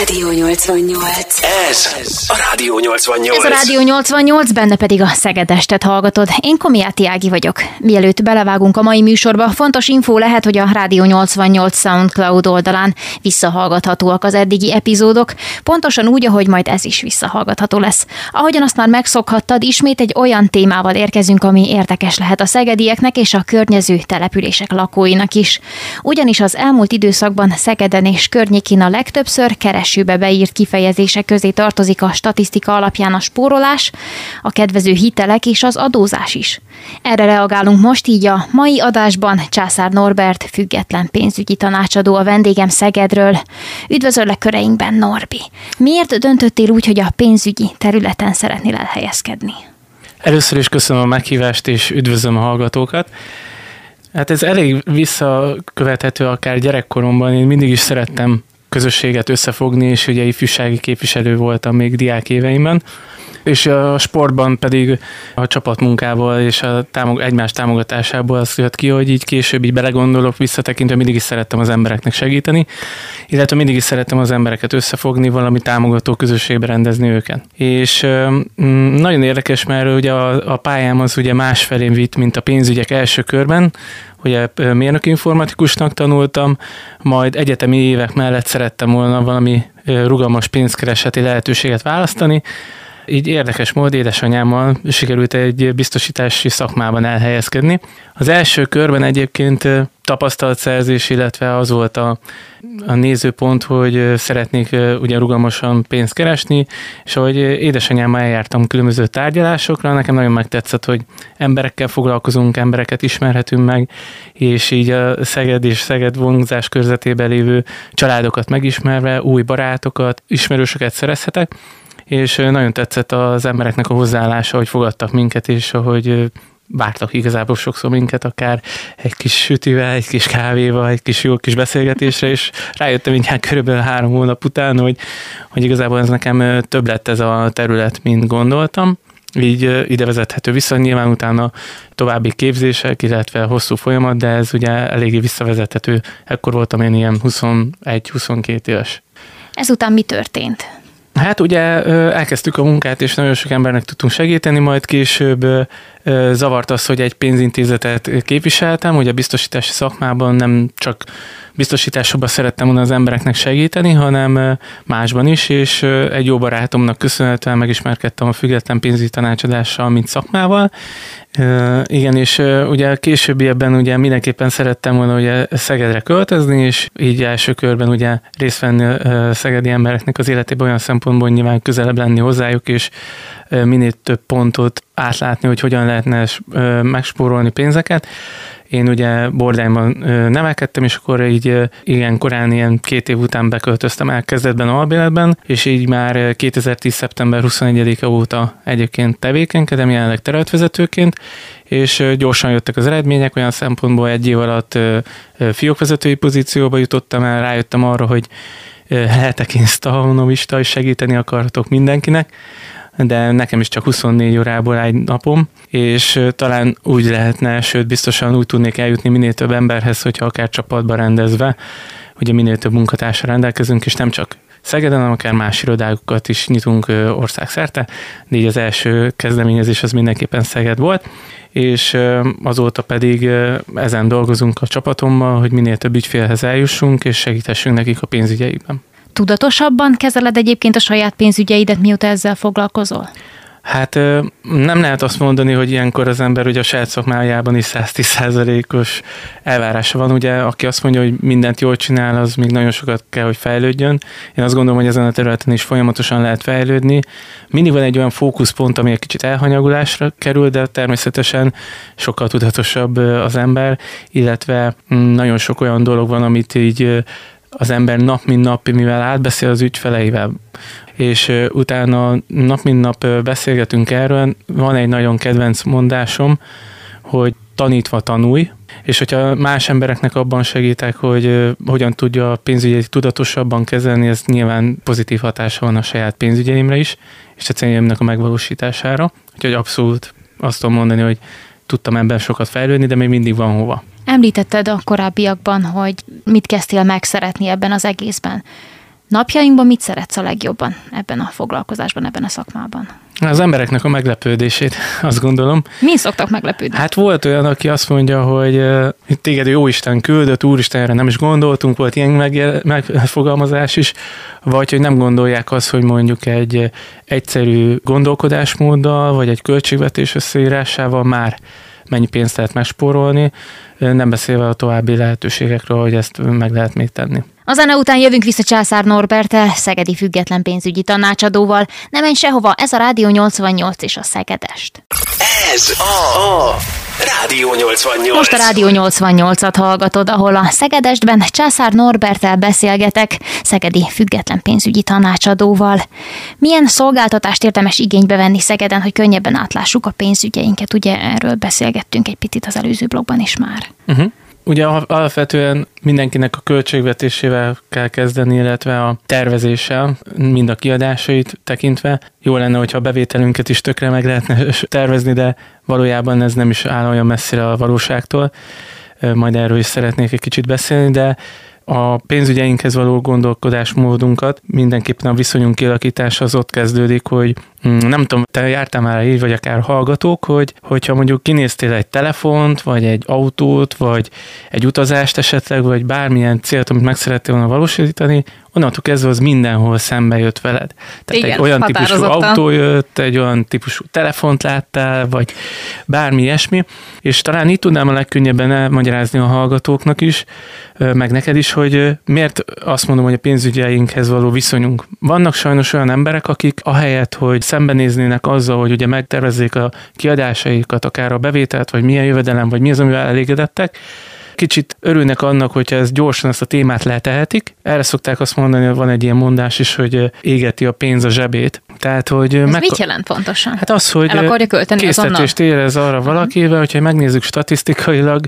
Rádió 88. Ez a Rádió 88. Ez a Rádió 88, benne pedig a Szegedestet hallgatod. Én Komiáti Ági vagyok. Mielőtt belevágunk a mai műsorba, fontos infó lehet, hogy a Rádió 88 SoundCloud oldalán visszahallgathatóak az eddigi epizódok, pontosan úgy, ahogy majd ez is visszahallgatható lesz. Ahogyan azt már megszokhattad, ismét egy olyan témával érkezünk, ami érdekes lehet a szegedieknek és a környező települések lakóinak is. Ugyanis az elmúlt időszakban Szegeden és környékén a legtöbbször keresőbe beírt kifejezések közé tartozik a statisztika alapján a spórolás, a kedvező hitelek és az adózás is. Erre reagálunk most így a mai adásban Császár Norbert, független pénzügyi tanácsadó a vendégem Szegedről. Üdvözöllek köreinkben, Norbi! Miért döntöttél úgy, hogy a pénzügyi területen szeretnél elhelyezkedni? Először is köszönöm a meghívást, és üdvözlöm a hallgatókat. Hát ez elég visszakövethető akár gyerekkoromban. Én mindig is szerettem közösséget összefogni, és ugye ifjúsági képviselő voltam még diák éveimben és a sportban pedig a csapatmunkával és a támog, egymás támogatásából azt jött ki, hogy így később így belegondolok, visszatekintve mindig is szerettem az embereknek segíteni, illetve mindig is szerettem az embereket összefogni, valami támogató közösségbe rendezni őket. És mm, nagyon érdekes, mert ugye a, a pályám az ugye másfelé vitt, mint a pénzügyek első körben, ugye mérnök informatikusnak tanultam, majd egyetemi évek mellett szerettem volna valami rugalmas pénzkereseti lehetőséget választani, így érdekes mód édesanyámmal sikerült egy biztosítási szakmában elhelyezkedni. Az első körben egyébként tapasztalatszerzés, illetve az volt a, a nézőpont, hogy szeretnék ugye rugalmasan pénzt keresni, és ahogy édesanyámmal eljártam különböző tárgyalásokra, nekem nagyon megtetszett, hogy emberekkel foglalkozunk, embereket ismerhetünk meg, és így a Szeged és Szeged vonzás körzetében lévő családokat megismerve, új barátokat, ismerősöket szerezhetek, és nagyon tetszett az embereknek a hozzáállása, hogy fogadtak minket, és ahogy vártak igazából sokszor minket, akár egy kis sütivel, egy kis kávéval, egy kis jó kis beszélgetésre, és rájöttem mindjárt körülbelül három hónap után, hogy, hogy igazából ez nekem több lett ez a terület, mint gondoltam. Így ide vezethető vissza, nyilván utána további képzések, illetve hosszú folyamat, de ez ugye eléggé visszavezethető. Ekkor voltam én ilyen 21-22 éves. Ezután mi történt? Hát ugye elkezdtük a munkát, és nagyon sok embernek tudtunk segíteni, majd később zavart az, hogy egy pénzintézetet képviseltem, hogy a biztosítási szakmában nem csak biztosításokban szerettem volna az embereknek segíteni, hanem másban is, és egy jó barátomnak köszönhetően megismerkedtem a független pénzügyi tanácsadással, mint szakmával. Igen, és ugye későbbiekben ugye mindenképpen szerettem volna ugye Szegedre költözni, és így első körben ugye részt venni szegedi embereknek az életében olyan szempontból nyilván közelebb lenni hozzájuk, és minél több pontot átlátni, hogy hogyan lehetne megspórolni pénzeket. Én ugye Bordányban nevelkedtem, és akkor így igen korán, ilyen két év után beköltöztem el kezdetben albéletben, és így már 2010. szeptember 21-e óta egyébként tevékenykedem, jelenleg területvezetőként, és gyorsan jöttek az eredmények, olyan szempontból egy év alatt fiókvezetői pozícióba jutottam el, rájöttem arra, hogy lehetek instahonomista, és segíteni akartok mindenkinek, de nekem is csak 24 órából egy napom, és talán úgy lehetne, sőt biztosan úgy tudnék eljutni minél több emberhez, hogyha akár csapatba rendezve, ugye minél több munkatársra rendelkezünk, és nem csak Szegeden, hanem akár más irodákat is nyitunk országszerte, de így az első kezdeményezés az mindenképpen Szeged volt, és azóta pedig ezen dolgozunk a csapatommal, hogy minél több ügyfélhez eljussunk, és segítessünk nekik a pénzügyeikben. Tudatosabban kezeled egyébként a saját pénzügyeidet, mióta ezzel foglalkozol? Hát nem lehet azt mondani, hogy ilyenkor az ember ugye a saját szakmájában is 110%-os elvárása van. Ugye, aki azt mondja, hogy mindent jól csinál, az még nagyon sokat kell, hogy fejlődjön. Én azt gondolom, hogy ezen a területen is folyamatosan lehet fejlődni. Mindig van egy olyan fókuszpont, ami egy kicsit elhanyagulásra kerül, de természetesen sokkal tudatosabb az ember, illetve mm, nagyon sok olyan dolog van, amit így az ember nap mint nap, mivel átbeszél az ügyfeleivel, és utána nap mint nap beszélgetünk erről, van egy nagyon kedvenc mondásom, hogy tanítva tanulj, és hogyha más embereknek abban segítek, hogy hogyan tudja a pénzügyeit tudatosabban kezelni, ez nyilván pozitív hatása van a saját pénzügyeimre is, és a céljaimnak a megvalósítására. Úgyhogy abszolút azt tudom mondani, hogy tudtam ebben sokat fejlődni, de még mindig van hova. Említetted a korábbiakban, hogy mit kezdtél megszeretni ebben az egészben. Napjainkban mit szeretsz a legjobban ebben a foglalkozásban, ebben a szakmában? Az embereknek a meglepődését, azt gondolom. Mi szoktak meglepődni? Hát volt olyan, aki azt mondja, hogy téged jó Isten küldött, Úristenre nem is gondoltunk, volt ilyen megfogalmazás is, vagy hogy nem gondolják azt, hogy mondjuk egy egyszerű gondolkodásmóddal, vagy egy költségvetés összeírásával már mennyi pénzt lehet megspórolni, nem beszélve a további lehetőségekről, hogy ezt meg lehet még tenni. A zene után jövünk vissza Császár Norbertel, Szegedi független pénzügyi tanácsadóval. Nem menj sehova, ez a Rádió 88 és a Szegedest. Ez a, a Rádió 88. Most a Rádió 88-at hallgatod, ahol a Szegedestben Császár Norbertel beszélgetek, Szegedi független pénzügyi tanácsadóval. Milyen szolgáltatást érdemes igénybe venni Szegeden, hogy könnyebben átlássuk a pénzügyeinket? Ugye erről beszélgettünk egy picit az előző blogban is már. Uh-huh. Ugye alapvetően mindenkinek a költségvetésével kell kezdeni, illetve a tervezéssel, mind a kiadásait tekintve. Jó lenne, hogyha a bevételünket is tökre meg lehetne tervezni, de valójában ez nem is áll olyan messzire a valóságtól. Majd erről is szeretnék egy kicsit beszélni, de a pénzügyeinkhez való gondolkodásmódunkat, mindenképpen a viszonyunk kialakítása az ott kezdődik, hogy nem tudom, te jártál már így, vagy akár hallgatók, hogy hogyha mondjuk kinéztél egy telefont, vagy egy autót, vagy egy utazást esetleg, vagy bármilyen célt, amit meg szerettél volna valósítani, onnantól kezdve az mindenhol szembe jött veled. Tehát Igen, egy olyan típusú autó jött, egy olyan típusú telefont láttál, vagy bármi ilyesmi, és talán itt tudnám a legkönnyebben elmagyarázni a hallgatóknak is, meg neked is, hogy miért azt mondom, hogy a pénzügyeinkhez való viszonyunk. Vannak sajnos olyan emberek, akik ahelyett, hogy szembenéznének azzal, hogy ugye megtervezzék a kiadásaikat, akár a bevételt, vagy milyen jövedelem, vagy mi az, amivel elégedettek, kicsit örülnek annak, hogyha ez gyorsan ezt a témát letehetik. Erre szokták azt mondani, hogy van egy ilyen mondás is, hogy égeti a pénz a zsebét. Tehát, hogy ez meg... mit jelent pontosan? Hát az, hogy El akarja költeni késztetést érez arra uh-huh. valakivel, hogyha megnézzük statisztikailag,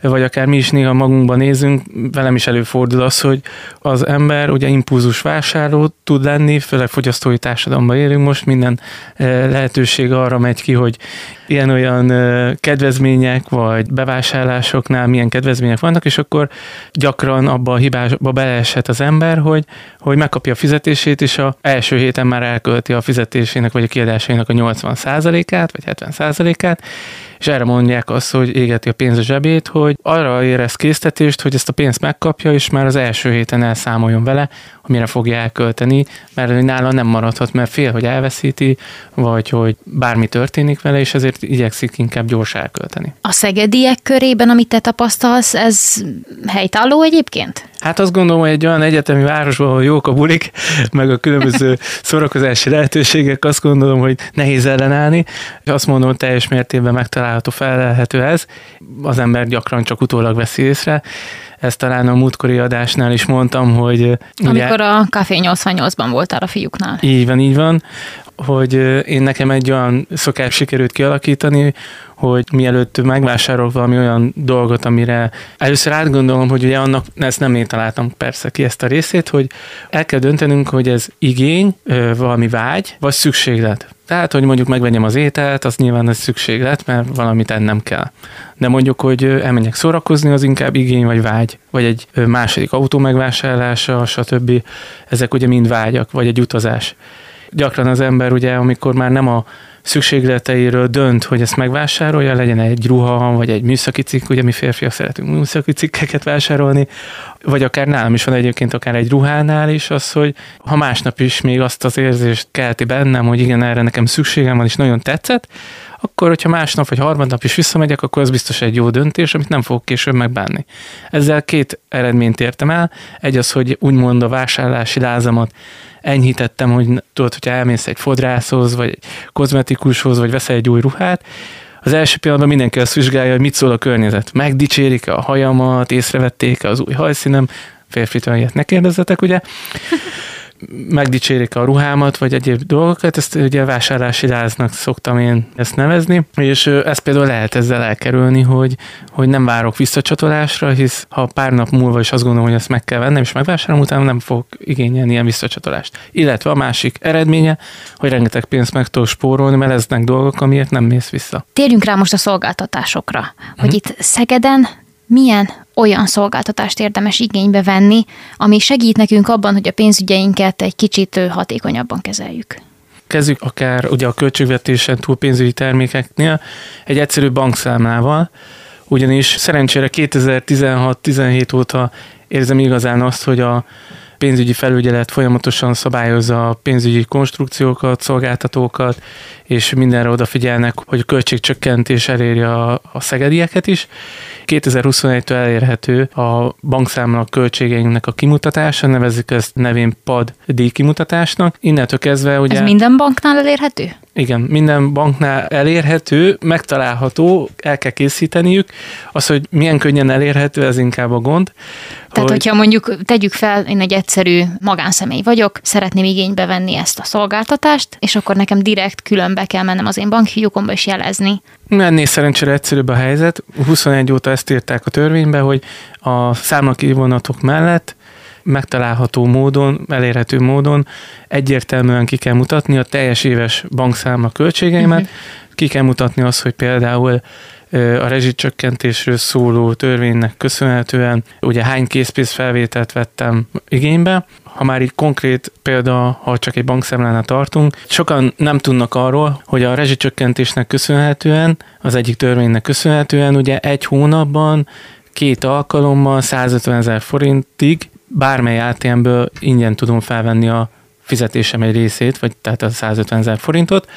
vagy akár mi is néha magunkban nézünk, velem is előfordul az, hogy az ember ugye impulzus vásárló tud lenni, főleg fogyasztói társadalomban élünk most, minden eh, lehetőség arra megy ki, hogy ilyen-olyan kedvezmények, vagy bevásárlásoknál milyen kedvezmények vannak, és akkor gyakran abba a hibába beleeshet az ember, hogy, hogy megkapja a fizetését, és a első héten már elkölti a fizetésének, vagy a kiadásainak a 80%-át, vagy 70%-át, és erre mondják azt, hogy égeti a pénz a zsebét, hogy arra érez késztetést, hogy ezt a pénzt megkapja, és már az első héten elszámoljon vele, amire fogja elkölteni, mert nála nem maradhat, mert fél, hogy elveszíti, vagy hogy bármi történik vele, és ezért igyekszik inkább gyors elkölteni. A szegediek körében, amit te tapasztalsz, ez helytálló egyébként? Hát azt gondolom, hogy egy olyan egyetemi városban, ahol jók a bulik, meg a különböző szórakozási lehetőségek, azt gondolom, hogy nehéz ellenállni, és azt mondom, hogy teljes mértékben megtalálható, felelhető ez. Az ember gyakran csak utólag veszi észre. Ezt talán a múltkori adásnál is mondtam, hogy... Amikor ugye, a Café 88-ban voltál a fiúknál. Így van, így van hogy én nekem egy olyan szokás sikerült kialakítani, hogy mielőtt megvásárolok valami olyan dolgot, amire először átgondolom, hogy ugye annak, ezt nem én találtam persze ki ezt a részét, hogy el kell döntenünk, hogy ez igény, valami vágy, vagy szükséglet. Tehát, hogy mondjuk megvegyem az ételt, az nyilván ez szükséglet, mert valamit ennem kell. De mondjuk, hogy elmenjek szórakozni, az inkább igény vagy vágy, vagy egy második autó megvásárlása, stb. Ezek ugye mind vágyak, vagy egy utazás gyakran az ember ugye, amikor már nem a szükségleteiről dönt, hogy ezt megvásárolja, legyen egy ruha, vagy egy műszaki cikk, ugye mi férfiak szeretünk műszaki cikkeket vásárolni, vagy akár nálam is van egyébként, akár egy ruhánál is az, hogy ha másnap is még azt az érzést kelti bennem, hogy igen, erre nekem szükségem van, és nagyon tetszett, akkor, hogyha másnap vagy harmadnap is visszamegyek, akkor az biztos egy jó döntés, amit nem fogok később megbánni. Ezzel két eredményt értem el. Egy az, hogy úgymond a vásárlási lázamat enyhítettem, hogy tudod, hogyha elmész egy fodrászhoz, vagy egy kozmetikushoz, vagy veszel egy új ruhát, az első pillanatban mindenki azt vizsgálja, hogy mit szól a környezet. Megdicsérik-e a hajamat, észrevették-e az új hajszínem, férfitől ilyet ne kérdezzetek, ugye? Megdicsérik a ruhámat, vagy egyéb dolgokat, ezt ugye vásárlási láznak szoktam én ezt nevezni, és ezt például lehet ezzel elkerülni, hogy, hogy nem várok visszacsatolásra, hisz ha pár nap múlva is azt gondolom, hogy ezt meg kell vennem, és megvásárolom, utána nem fog igényelni ilyen visszacsatolást. Illetve a másik eredménye, hogy rengeteg pénzt meg tudok spórolni, mert eznek dolgok, amiért nem mész vissza. Térjünk rá most a szolgáltatásokra, hogy uh-huh. itt Szegeden milyen olyan szolgáltatást érdemes igénybe venni, ami segít nekünk abban, hogy a pénzügyeinket egy kicsit hatékonyabban kezeljük. Kezdjük akár ugye a költségvetésen túl pénzügyi termékeknél egy egyszerű bankszámlával, ugyanis szerencsére 2016-17 óta érzem igazán azt, hogy a pénzügyi felügyelet folyamatosan szabályozza a pénzügyi konstrukciókat, szolgáltatókat, és mindenre odafigyelnek, hogy a költségcsökkentés elérje a, a szegedieket is. 2021-től elérhető a bankszámla költségeinknek a kimutatása, nevezik ezt nevén PAD díjkimutatásnak. Innentől kezdve ugye... Ez minden banknál elérhető? Igen, minden banknál elérhető, megtalálható, el kell készíteniük. Az, hogy milyen könnyen elérhető, ez inkább a gond. Tehát, hogy... hogyha mondjuk tegyük fel, én egy egyszerű magánszemély vagyok, szeretném igénybe venni ezt a szolgáltatást, és akkor nekem direkt különbe kell mennem az én bankfiúkomba és jelezni. Ennél szerencsére egyszerűbb a helyzet. 21 óta ezt írták a törvénybe, hogy a számlakivonatok mellett megtalálható módon, elérhető módon egyértelműen ki kell mutatni a teljes éves bankszámla költségeimet, uh-huh. ki kell mutatni azt, hogy például a rezsicsökkentésről szóló törvénynek köszönhetően ugye hány felvételt vettem igénybe. Ha már így konkrét példa, ha csak egy bankszámlánál tartunk, sokan nem tudnak arról, hogy a rezsicsökkentésnek köszönhetően, az egyik törvénynek köszönhetően ugye egy hónapban két alkalommal 150 ezer forintig bármely ATM-ből ingyen tudom felvenni a fizetésem egy részét, vagy tehát a 150 ezer forintot.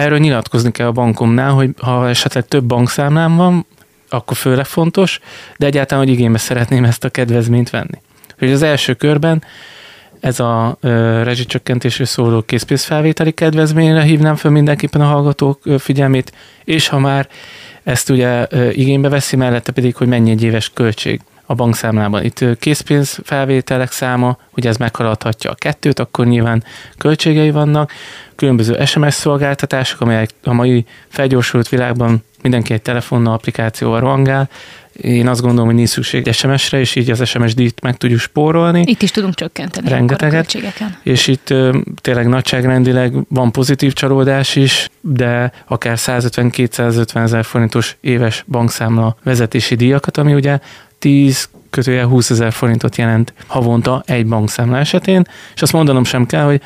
Erről nyilatkozni kell a bankomnál, hogy ha esetleg több bankszámlám van, akkor főleg fontos, de egyáltalán, hogy igénybe szeretném ezt a kedvezményt venni. Hogy az első körben ez a ö, rezsicsökkentésről szóló készpénzfelvételi kedvezményre hívnám fel mindenképpen a hallgatók figyelmét, és ha már ezt ugye igénybe veszi, mellette pedig, hogy mennyi egy éves költség a bankszámlában. Itt készpénz felvételek száma, hogy ez meghaladhatja a kettőt, akkor nyilván költségei vannak, különböző SMS szolgáltatások, amelyek a mai felgyorsult világban mindenki egy telefonnal, applikációval rohangál. Én azt gondolom, hogy nincs szükség SMS-re, és így az SMS díjt meg tudjuk spórolni. Itt is tudunk csökkenteni rengeteget. És itt tényleg nagyságrendileg van pozitív csalódás is, de akár 150-250 ezer forintos éves bankszámla vezetési díjakat, ami ugye 10 kötője 20 ezer forintot jelent havonta egy bankszámla esetén, és azt mondanom sem kell, hogy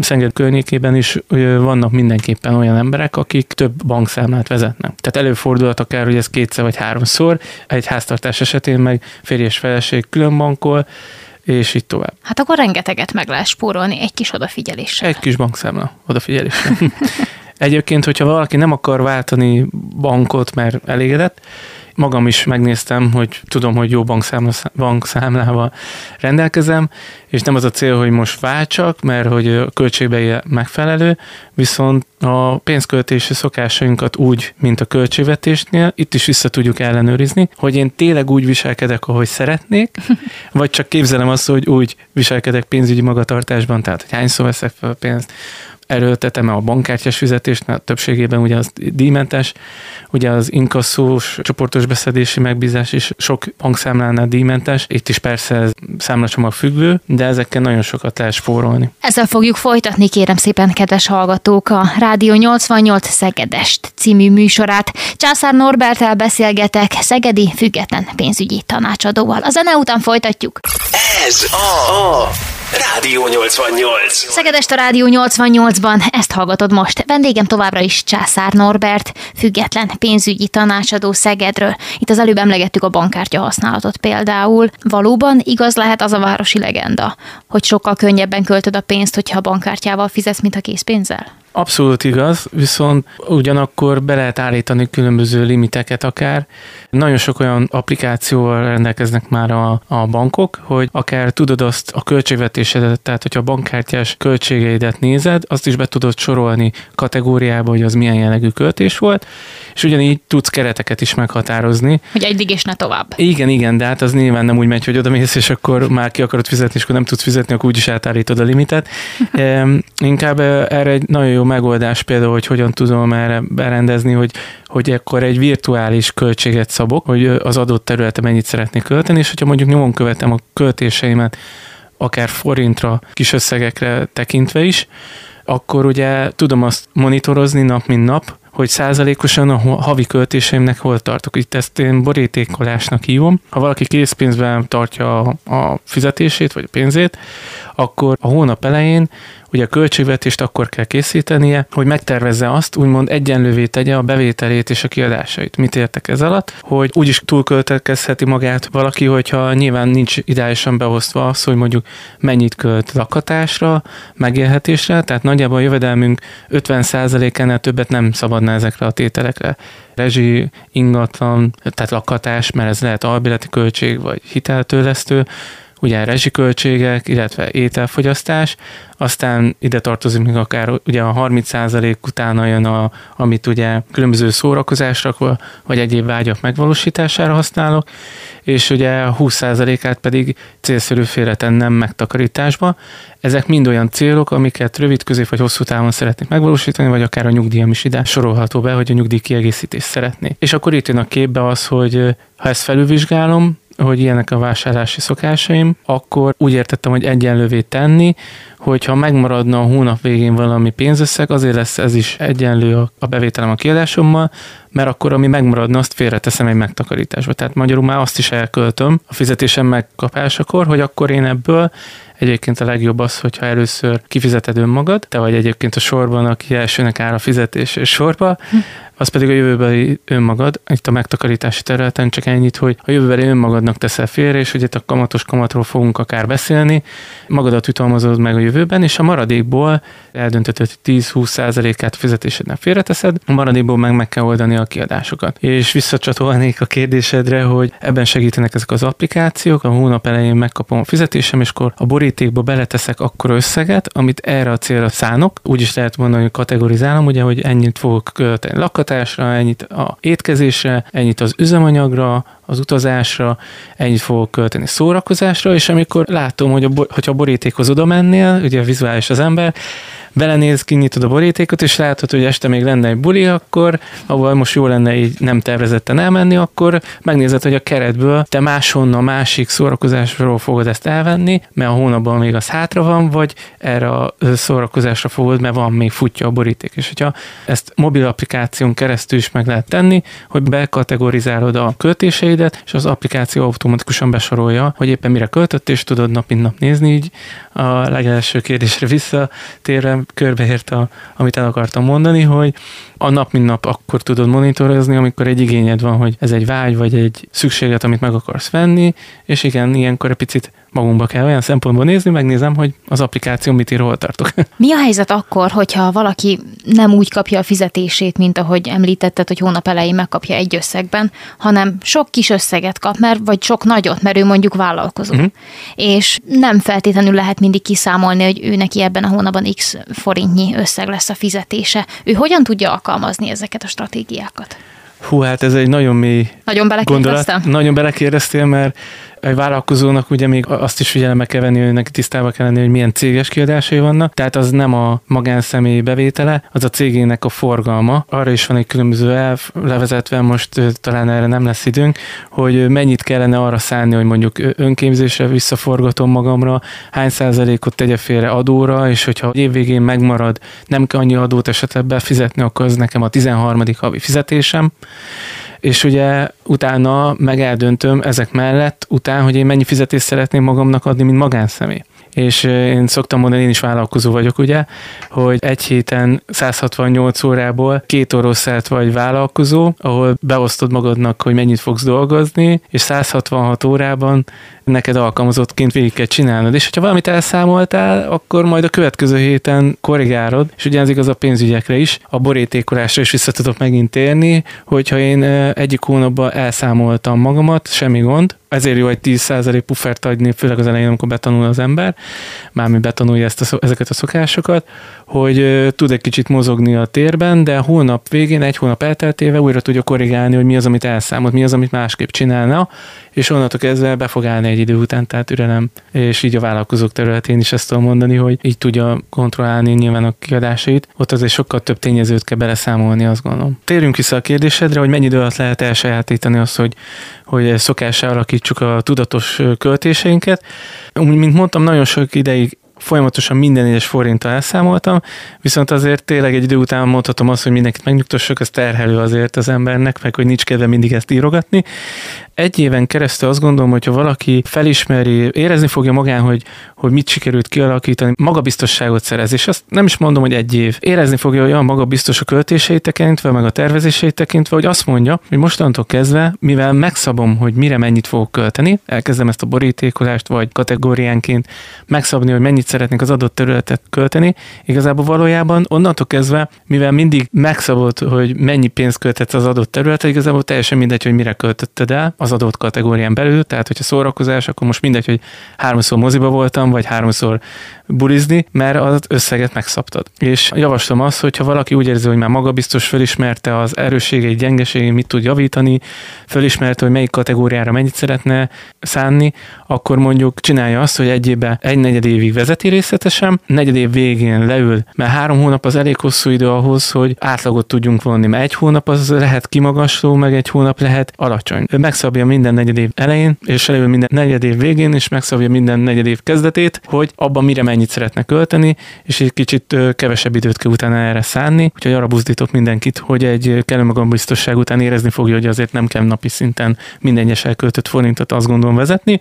Szenged környékében is vannak mindenképpen olyan emberek, akik több bankszámlát vezetnek. Tehát előfordulhat akár, hogy ez kétszer vagy háromszor, egy háztartás esetén meg férj és feleség külön bankol, és így tovább. Hát akkor rengeteget meg lehet spórolni egy kis odafigyeléssel. Egy kis bankszámla odafigyeléssel. Egyébként, hogyha valaki nem akar váltani bankot, mert elégedett, magam is megnéztem, hogy tudom, hogy jó bankszámla, bankszámlával rendelkezem, és nem az a cél, hogy most váltsak, mert hogy a költségbe megfelelő, viszont a pénzköltési szokásainkat úgy, mint a költségvetésnél, itt is vissza tudjuk ellenőrizni, hogy én tényleg úgy viselkedek, ahogy szeretnék, vagy csak képzelem azt, hogy úgy viselkedek pénzügyi magatartásban, tehát hogy hányszor veszek fel a pénzt, erőltetem a bankkártyás fizetést, mert többségében ugye az díjmentes, ugye az inkasszós csoportos beszedési megbízás is sok bankszámlánál díjmentes, itt is persze ez számlacsomag függő, de ezekkel nagyon sokat lehet spórolni. Ezzel fogjuk folytatni, kérem szépen, kedves hallgatók, a Rádió 88 Szegedest című műsorát. Császár Norbertel beszélgetek, Szegedi független pénzügyi tanácsadóval. A zene után folytatjuk. Ez a, a Rádió 88. Szegedest a Rádió 88-ban, ezt hallgatod most. Vendégem továbbra is Császár Norbert, független pénzügyi tanácsadó Szegedről. Itt az előbb emlegettük a bankkártya használatot például. Valóban igaz lehet az a városi legenda, hogy sokkal könnyebben költöd a pénzt, hogyha a bankkártyával fizetsz, mint a készpénzzel? Abszolút igaz, viszont ugyanakkor be lehet állítani különböző limiteket akár. Nagyon sok olyan applikációval rendelkeznek már a, a bankok, hogy akár tudod azt a költségvetésedet, tehát hogyha a bankkártyás költségeidet nézed, azt is be tudod sorolni kategóriába, hogy az milyen jellegű költés volt, és ugyanígy tudsz kereteket is meghatározni. Hogy eddig és ne tovább. Igen, igen, de hát az nyilván nem úgy megy, hogy oda mész, és akkor már ki akarod fizetni, és akkor nem tudsz fizetni, akkor úgyis átállítod a limitet. Inkább erre egy nagyon jó megoldás például, hogy hogyan tudom erre berendezni, hogy, hogy akkor egy virtuális költséget szabok, hogy az adott területe mennyit szeretnék költeni, és hogyha mondjuk nyomon követem a költéseimet, akár forintra, kis összegekre tekintve is, akkor ugye tudom azt monitorozni nap mint nap, hogy százalékosan a havi költéseimnek hol tartok. Itt ezt én borítékolásnak hívom. Ha valaki készpénzben tartja a fizetését vagy a pénzét, akkor a hónap elején ugye a költségvetést akkor kell készítenie, hogy megtervezze azt, úgymond egyenlővé tegye a bevételét és a kiadásait. Mit értek ez alatt? Hogy úgyis túlköltekezheti magát valaki, hogyha nyilván nincs ideálisan beosztva az, hogy mondjuk mennyit költ lakatásra, megélhetésre, tehát nagyjából a jövedelmünk 50%-enál többet nem szabadna ezekre a tételekre rezsi, ingatlan, tehát lakatás, mert ez lehet albéleti költség vagy hiteltőlesztő, ugye rezsiköltségek, illetve ételfogyasztás, aztán ide tartozik még akár ugye a 30% utána jön, a, amit ugye különböző szórakozásra vagy egyéb vágyak megvalósítására használok, és ugye a 20%-át pedig célszerű félretennem megtakarításba. Ezek mind olyan célok, amiket rövid, közép vagy hosszú távon szeretnék megvalósítani, vagy akár a nyugdíjam is ide sorolható be, hogy a nyugdíj kiegészítést szeretnék. És akkor itt jön a képbe az, hogy ha ezt felülvizsgálom, hogy ilyenek a vásárlási szokásaim, akkor úgy értettem, hogy egyenlővé tenni, hogyha megmaradna a hónap végén valami pénzösszeg, azért lesz ez is egyenlő a bevételem a kiadásommal, mert akkor ami megmaradna, azt félreteszem egy megtakarításba. Tehát magyarul már azt is elköltöm a fizetésem megkapásakor, hogy akkor én ebből Egyébként a legjobb az, hogyha először kifizeted önmagad, te vagy egyébként a sorban, aki elsőnek áll a fizetés sorba, az pedig a jövőbeli önmagad, itt a megtakarítási területen csak ennyit, hogy a jövőbeli önmagadnak teszel félre, és ugye a kamatos kamatról fogunk akár beszélni, magadat jutalmazod meg a jövőben, és a maradékból eldöntöd, hogy 10-20%-át fizetésednek félreteszed, a maradékból meg meg kell oldani a kiadásokat. És visszacsatolnék a kérdésedre, hogy ebben segítenek ezek az applikációk, a hónap elején megkapom a fizetésem, és akkor a borítékba beleteszek akkor összeget, amit erre a célra szánok. Úgy is lehet mondani, hogy kategorizálom, ugye, hogy ennyit fogok költeni lakat, lakhatásra, ennyit a étkezésre, ennyit az üzemanyagra, az utazásra, ennyit fogok költeni szórakozásra, és amikor látom, hogy a, hogyha a borítékhoz oda mennél, ugye vizuális az ember, belenéz, kinyitod a borítékot, és látod, hogy este még lenne egy buli, akkor, ahol most jó lenne így nem tervezetten elmenni, akkor megnézed, hogy a keretből te máshonnan, másik szórakozásról fogod ezt elvenni, mert a hónapban még az hátra van, vagy erre a szórakozásra fogod, mert van még futja a boríték. És hogyha ezt mobil applikáción keresztül is meg lehet tenni, hogy bekategorizálod a költéseidet, és az applikáció automatikusan besorolja, hogy éppen mire költött, és tudod nap mint nap nézni, így a legelső kérdésre visszatérve körbeért, a, amit el akartam mondani, hogy a nap mint nap akkor tudod monitorozni, amikor egy igényed van, hogy ez egy vágy, vagy egy szükséget, amit meg akarsz venni, és igen, ilyenkor egy picit magunkba kell olyan szempontból nézni, megnézem, hogy az applikáció mit ír, hol tartok. Mi a helyzet akkor, hogyha valaki nem úgy kapja a fizetését, mint ahogy említetted, hogy hónap elején megkapja egy összegben, hanem sok kis összeget kap, mert, vagy sok nagyot, mert ő mondjuk vállalkozó. Uh-huh. És nem feltétlenül lehet mindig kiszámolni, hogy ő neki ebben a hónapban x forintnyi összeg lesz a fizetése. Ő hogyan tudja alkalmazni ezeket a stratégiákat? Hú, hát ez egy nagyon mély Nagyon belekérdeztem? Gondolat. Nagyon belekérdeztél, mert egy vállalkozónak ugye még azt is figyelembe kell venni, hogy neki tisztába kell lenni, hogy milyen céges kiadásai vannak. Tehát az nem a magánszemély bevétele, az a cégének a forgalma. Arra is van egy különböző elv levezetve, most talán erre nem lesz időnk, hogy mennyit kellene arra szállni, hogy mondjuk önképzésre visszaforgatom magamra, hány százalékot tegye félre adóra, és hogyha évvégén megmarad, nem kell annyi adót esetleg befizetni, akkor az nekem a 13. havi fizetésem és ugye utána meg eldöntöm ezek mellett, után, hogy én mennyi fizetést szeretném magamnak adni, mint magánszemély és én szoktam mondani, én is vállalkozó vagyok, ugye, hogy egy héten 168 órából két oroszát vagy vállalkozó, ahol beosztod magadnak, hogy mennyit fogsz dolgozni, és 166 órában neked alkalmazottként végig kell csinálnod. És ha valamit elszámoltál, akkor majd a következő héten korrigálod, és ugye ez igaz a pénzügyekre is, a borítékolásra is vissza tudok megint térni, hogyha én egyik hónapban elszámoltam magamat, semmi gond, ezért jó egy 10% puffert adni, főleg az elején, amikor betanul az ember, mármint betanulja ezt a, ezeket a szokásokat, hogy tud egy kicsit mozogni a térben, de hónap végén, egy hónap elteltével újra tudja korrigálni, hogy mi az, amit elszámolt, mi az, amit másképp csinálna, és onnantól kezdve be fog állni egy idő után, tehát ürelem, és így a vállalkozók területén is ezt tudom mondani, hogy így tudja kontrollálni nyilván a kiadásait. Ott azért sokkal több tényezőt kell beleszámolni, azt gondolom. Térjünk vissza a kérdésedre, hogy mennyi idő alatt lehet elsajátítani azt, hogy, hogy szokássá alakítsuk a tudatos költéseinket. Úgy, mint mondtam, nagyon sok ideig folyamatosan minden egyes forinttal elszámoltam, viszont azért tényleg egy idő után mondhatom azt, hogy mindenkit megnyugtassak, ez terhelő azért az embernek, meg hogy nincs kedve mindig ezt írogatni. Egy éven keresztül azt gondolom, hogyha valaki felismeri, érezni fogja magán, hogy, hogy mit sikerült kialakítani, magabiztosságot szerez, és azt nem is mondom, hogy egy év. Érezni fogja olyan magabiztos a költéseit tekintve, meg a tervezéseit tekintve, hogy azt mondja, hogy mostantól kezdve, mivel megszabom, hogy mire mennyit fogok költeni, elkezdem ezt a borítékolást, vagy kategóriánként megszabni, hogy mennyit szeretnék az adott területet költeni, igazából valójában onnantól kezdve, mivel mindig megszabott, hogy mennyi pénzt költetsz az adott területet, igazából teljesen mindegy, hogy mire költötted el az adott kategórián belül, tehát hogyha szórakozás, akkor most mindegy, hogy háromszor moziba voltam, vagy háromszor bulizni, mert az összeget megszabtad. És javaslom azt, hogyha valaki úgy érzi, hogy már magabiztos felismerte az erősségei, gyengeségei, mit tud javítani, felismerte, hogy melyik kategóriára mennyit szeretne szánni, akkor mondjuk csinálja azt, hogy egy évben egy negyed évig vezeti részletesen, negyed év végén leül, mert három hónap az elég hosszú idő ahhoz, hogy átlagot tudjunk vonni, mert egy hónap az lehet kimagasló, meg egy hónap lehet alacsony. Ő megszabja minden negyed év elején, és leül minden negyed év végén, és megszabja minden negyed év kezdetét, hogy abban mire mennyit szeretne költeni, és egy kicsit kevesebb időt kell utána erre szánni. Úgyhogy arra buzdítok mindenkit, hogy egy kellő magambiztosság után érezni fogja, hogy azért nem kell napi szinten minden egyes elköltött forintot azt gondolom vezetni,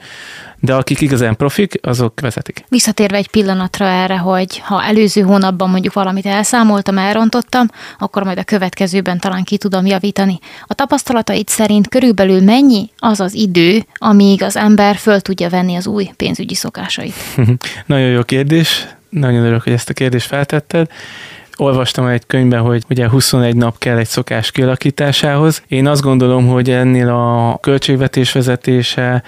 de akik igazán profik, azok vezetik. Visszatérve egy pillanatra erre, hogy ha előző hónapban mondjuk valamit elszámoltam, elrontottam, akkor majd a következőben talán ki tudom javítani. A tapasztalataid szerint körülbelül mennyi az az idő, amíg az ember föl tudja venni az új pénzügyi szokásait? Nagyon jó kérdés, nagyon örülök, hogy ezt a kérdést feltetted olvastam egy könyvben, hogy ugye 21 nap kell egy szokás kialakításához. Én azt gondolom, hogy ennél a költségvetés vezetése,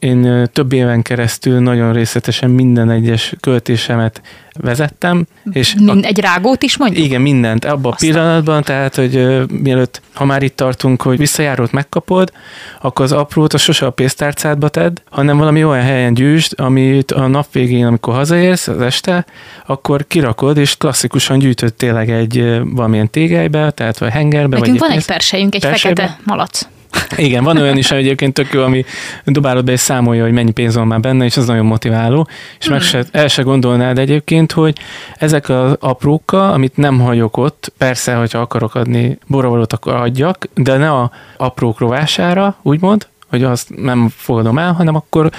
én több éven keresztül nagyon részletesen minden egyes költésemet vezettem. És Mind, a, egy rágót is mondjuk? Igen, mindent. Abban a pillanatban, tehát, hogy uh, mielőtt, ha már itt tartunk, hogy visszajárót megkapod, akkor az aprót a sose a pénztárcádba tedd, hanem valami olyan helyen gyűjtsd, amit a nap végén, amikor hazaérsz az este, akkor kirakod, és klasszikusan gyűjtöd tényleg egy valamilyen tégelybe, tehát vagy hengerbe. Nekünk vagy van egy persejünk, egy persejbe. fekete malac. Igen, van olyan is egyébként tök jó, ami dobálod be és számolja, hogy mennyi pénz van már benne, és az nagyon motiváló, és hmm. meg se, el se gondolnád egyébként, hogy ezek az aprókkal, amit nem hagyok ott, persze, hogyha akarok adni boravalót, akkor adjak, de ne a aprók rovására, úgymond, hogy azt nem fogadom el, hanem akkor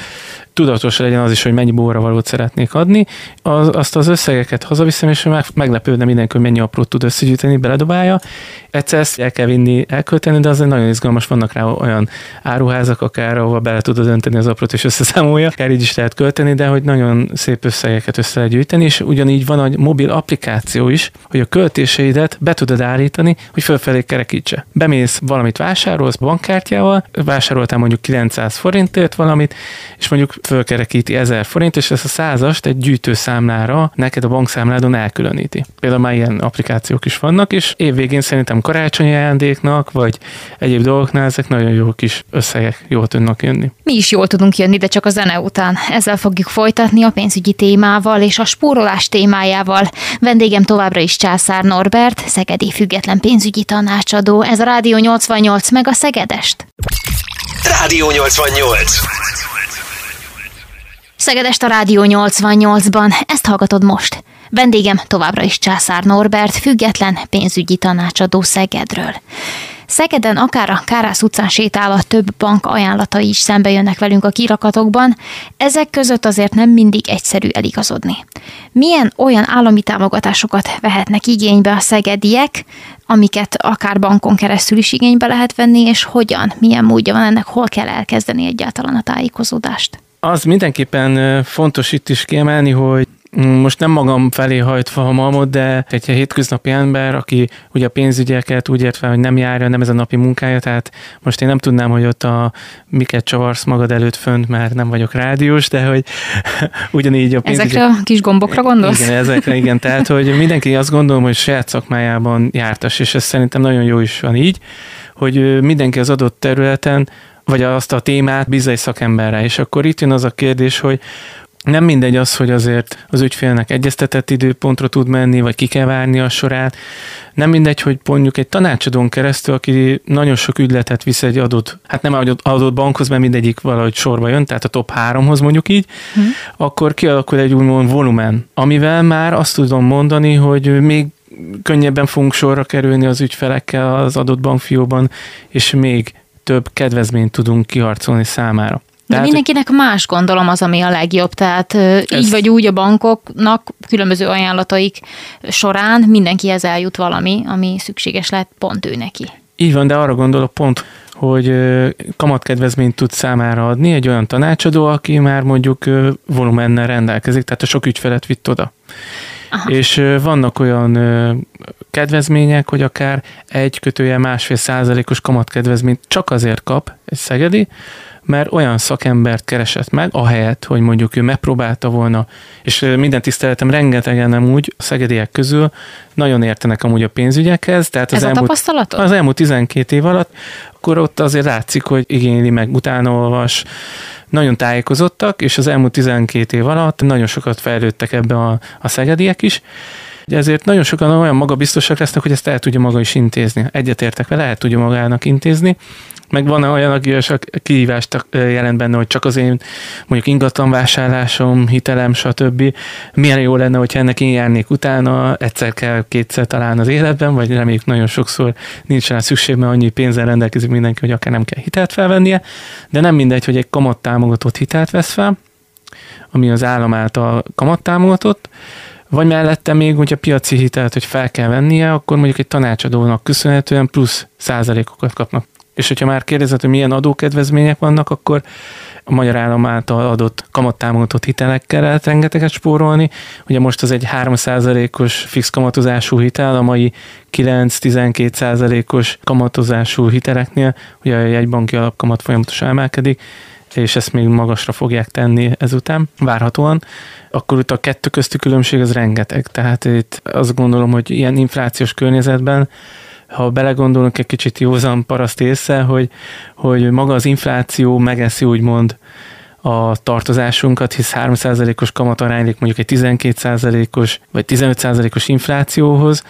tudatos legyen az is, hogy mennyi valót szeretnék adni, az, azt az összegeket hazaviszem, és meg, meglepődne mindenki, hogy mennyi aprót tud összegyűjteni, beledobálja. Egyszer ezt el kell vinni, elkölteni, de azért nagyon izgalmas, vannak rá olyan áruházak, akár ahova bele tudod önteni az aprót, és összeszámolja, akár így is lehet költeni, de hogy nagyon szép összegeket össze lehet gyűjteni, és ugyanígy van egy mobil applikáció is, hogy a költéseidet be tudod állítani, hogy fölfelé kerekítse. Bemész valamit vásárolsz bankkártyával, vásároltál mondjuk 900 forintért valamit, és mondjuk fölkerekíti 1000 forint, és ezt a százast egy gyűjtőszámlára neked a bankszámládon elkülöníti. Például már ilyen applikációk is vannak, és évvégén szerintem karácsonyi ajándéknak, vagy egyéb dolgoknál ezek nagyon jó kis összegek jól tudnak jönni. Mi is jól tudunk jönni, de csak a zene után. Ezzel fogjuk folytatni a pénzügyi témával és a spórolás témájával. Vendégem továbbra is Császár Norbert, Szegedi független pénzügyi tanácsadó. Ez a Rádió 88 meg a Szegedest. Rádió 88. Szegedest a Rádió 88-ban, ezt hallgatod most. Vendégem továbbra is Császár Norbert, független pénzügyi tanácsadó Szegedről. Szegeden akár a Kárász utcán sétál több bank ajánlatai is szembe jönnek velünk a kirakatokban, ezek között azért nem mindig egyszerű eligazodni. Milyen olyan állami támogatásokat vehetnek igénybe a szegediek, amiket akár bankon keresztül is igénybe lehet venni, és hogyan, milyen módja van ennek, hol kell elkezdeni egyáltalán a tájékozódást? Az mindenképpen fontos itt is kiemelni, hogy most nem magam felé hajtva a malmot, de egy hétköznapi ember, aki ugye a pénzügyeket úgy értve, hogy nem járja, nem ez a napi munkája, tehát most én nem tudnám, hogy ott a miket csavarsz magad előtt fönt, mert nem vagyok rádiós, de hogy ugyanígy a pénzügyek... Ezekre a kis gombokra gondolsz? Igen, ezekre, igen, tehát hogy mindenki azt gondolom, hogy saját szakmájában jártas, és ez szerintem nagyon jó is van így, hogy mindenki az adott területen vagy azt a témát bízza egy szakemberre. És akkor itt jön az a kérdés, hogy Nem mindegy az, hogy azért az ügyfélnek egyeztetett időpontra tud menni, vagy ki kell várni a sorát. Nem mindegy, hogy mondjuk egy tanácsadón keresztül, aki nagyon sok ügyletet visz egy adott, hát nem egy adott bankhoz, mert mindegyik valahogy sorba jön, tehát a top háromhoz mondjuk így, hmm. akkor kialakul egy úgymond volumen, amivel már azt tudom mondani, hogy még könnyebben fogunk sorra kerülni az ügyfelekkel az adott bankfióban, és még több kedvezményt tudunk kiharcolni számára. De tehát, mindenkinek más gondolom az, ami a legjobb. Tehát ez... így vagy úgy a bankoknak különböző ajánlataik során mindenkihez eljut valami, ami szükséges lehet pont ő neki. Így van, de arra gondolok pont, hogy kamatkedvezményt tud számára adni egy olyan tanácsadó, aki már mondjuk volumennel rendelkezik, tehát a sok ügyfelet vitt oda. Aha. És vannak olyan kedvezmények, hogy akár egy kötője másfél százalékos kamatkedvezményt csak azért kap egy szegedi, mert olyan szakembert keresett meg, ahelyett, hogy mondjuk ő megpróbálta volna, és minden tiszteletem rengetegen nem úgy a szegediek közül nagyon értenek amúgy a pénzügyekhez. Tehát az Ez elmúlt, a? Az elmúlt 12 év alatt, akkor ott azért látszik, hogy igényli meg, utána olvas, nagyon tájékozottak, és az elmúlt 12 év alatt nagyon sokat fejlődtek ebbe a, a szegediek is, ezért nagyon sokan olyan magabiztosak lesznek, hogy ezt el tudja maga is intézni. Egyetértek vele, el tudja magának intézni, meg van olyan, aki a kihívást jelent benne, hogy csak az én mondjuk ingatlanvásárlásom, hitelem, stb. Milyen jó lenne, hogyha ennek én járnék utána, egyszer kell, kétszer talán az életben, vagy reméljük nagyon sokszor nincs rá szükség, mert annyi pénzzel rendelkezik mindenki, hogy akár nem kell hitelt felvennie, de nem mindegy, hogy egy kamat támogatott hitelt vesz fel, ami az állam által kamat támogatott, vagy mellette még, hogyha piaci hitelt, hogy fel kell vennie, akkor mondjuk egy tanácsadónak köszönhetően plusz százalékokat kapnak. És hogyha már kérdezett, hogy milyen adókedvezmények vannak, akkor a magyar állam által adott kamattámogatott hitelekkel lehet rengeteget spórolni. Ugye most az egy 3%-os fix kamatozású hitel, a mai 9-12%-os kamatozású hiteleknél, ugye a jegybanki alapkamat folyamatosan emelkedik, és ezt még magasra fogják tenni ezután, várhatóan, akkor itt a kettő közti különbség az rengeteg. Tehát itt azt gondolom, hogy ilyen inflációs környezetben ha belegondolunk egy kicsit józan paraszt észre, hogy, hogy maga az infláció megeszi úgymond a tartozásunkat, hisz 3%-os kamat aránylik mondjuk egy 12%-os vagy 15%-os inflációhoz,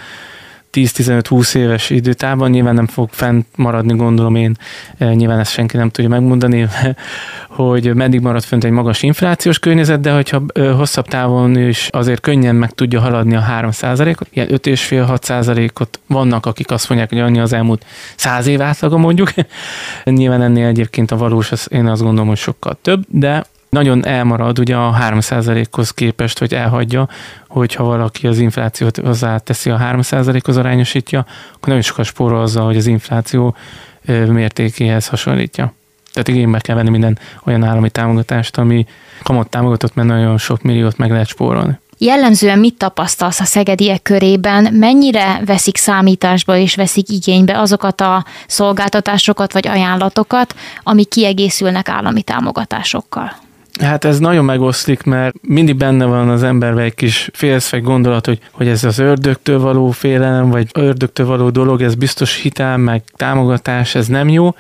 10-15-20 éves időtában, nyilván nem fog fent maradni, gondolom én, e, nyilván ezt senki nem tudja megmondani, hogy meddig marad fönt egy magas inflációs környezet, de hogyha hosszabb távon is azért könnyen meg tudja haladni a 3%-ot, ilyen 5,5-6%-ot vannak, akik azt mondják, hogy annyi az elmúlt 100 év átlaga mondjuk. nyilván ennél egyébként a valós, az, én azt gondolom, hogy sokkal több, de nagyon elmarad ugye a 3%-hoz képest, hogy elhagyja, hogyha valaki az inflációt hozzáteszi a 3%-hoz arányosítja, akkor nagyon sokat spórol azzal, hogy az infláció mértékéhez hasonlítja. Tehát igénybe kell venni minden olyan állami támogatást, ami kamat támogatott, mert nagyon sok milliót meg lehet spórolni. Jellemzően mit tapasztalsz a szegediek körében? Mennyire veszik számításba és veszik igénybe azokat a szolgáltatásokat vagy ajánlatokat, amik kiegészülnek állami támogatásokkal? Hát ez nagyon megoszlik, mert mindig benne van az emberben egy kis félszfeg gondolat, hogy, hogy ez az ördögtől való félelem, vagy ördögtől való dolog, ez biztos hitel, meg támogatás, ez nem jó,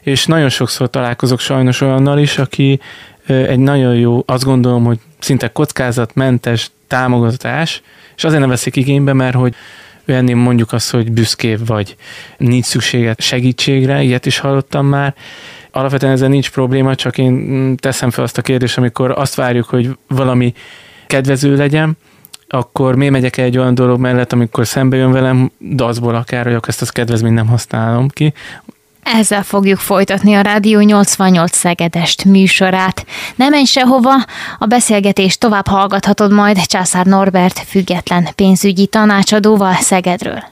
és nagyon sokszor találkozok sajnos olyannal is, aki egy nagyon jó, azt gondolom, hogy szinte kockázatmentes támogatás, és azért nem veszik igénybe, mert hogy ennél mondjuk azt, hogy büszkébb vagy, nincs szüksége segítségre, ilyet is hallottam már, alapvetően ezzel nincs probléma, csak én mm, teszem fel azt a kérdést, amikor azt várjuk, hogy valami kedvező legyen, akkor miért megyek egy olyan dolog mellett, amikor szembe jön velem, dacból akár, hogy akkor ezt az kedvezményt nem használom ki. Ezzel fogjuk folytatni a Rádió 88 Szegedest műsorát. Nem menj sehova, a beszélgetést tovább hallgathatod majd Császár Norbert független pénzügyi tanácsadóval Szegedről.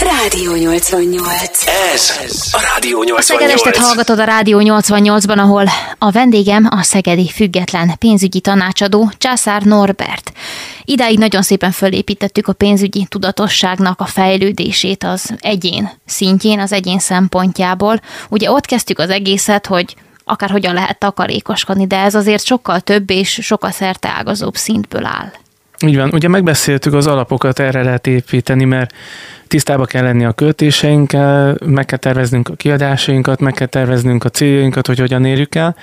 Rádió 88. Ez a Rádió 88. A Szegedestet hallgatod a Rádió 88-ban, ahol a vendégem a szegedi független pénzügyi tanácsadó Császár Norbert. Idáig nagyon szépen fölépítettük a pénzügyi tudatosságnak a fejlődését az egyén szintjén, az egyén szempontjából. Ugye ott kezdtük az egészet, hogy akár hogyan lehet takarékoskodni, de ez azért sokkal több és sokkal szerte ágazóbb szintből áll. Így van, ugye megbeszéltük az alapokat, erre lehet építeni, mert tisztába kell lenni a költéseinkkel, meg kell terveznünk a kiadásainkat, meg kell terveznünk a céljainkat, hogy hogyan érjük el,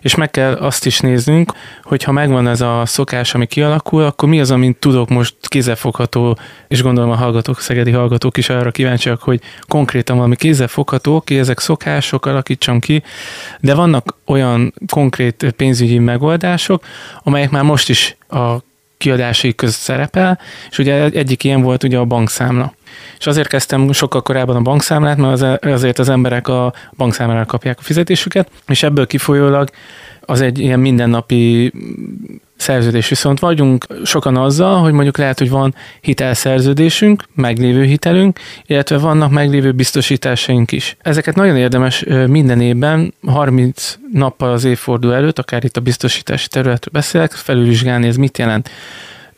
és meg kell azt is néznünk, hogy ha megvan ez a szokás, ami kialakul, akkor mi az, amit tudok most kézzelfogható, és gondolom a hallgatók, szegedi hallgatók is arra kíváncsiak, hogy konkrétan valami kézzelfogható, ki ezek szokások, alakítsam ki, de vannak olyan konkrét pénzügyi megoldások, amelyek már most is a kiadásai között szerepel, és ugye egyik ilyen volt ugye a bankszámla. És azért kezdtem sokkal korábban a bankszámlát, mert azért az emberek a bankszámlára kapják a fizetésüket, és ebből kifolyólag az egy ilyen mindennapi szerződés. Viszont vagyunk sokan azzal, hogy mondjuk lehet, hogy van hitelszerződésünk, meglévő hitelünk, illetve vannak meglévő biztosításaink is. Ezeket nagyon érdemes minden évben, 30 nappal az évforduló előtt, akár itt a biztosítási területről beszélek, felülvizsgálni, ez mit jelent.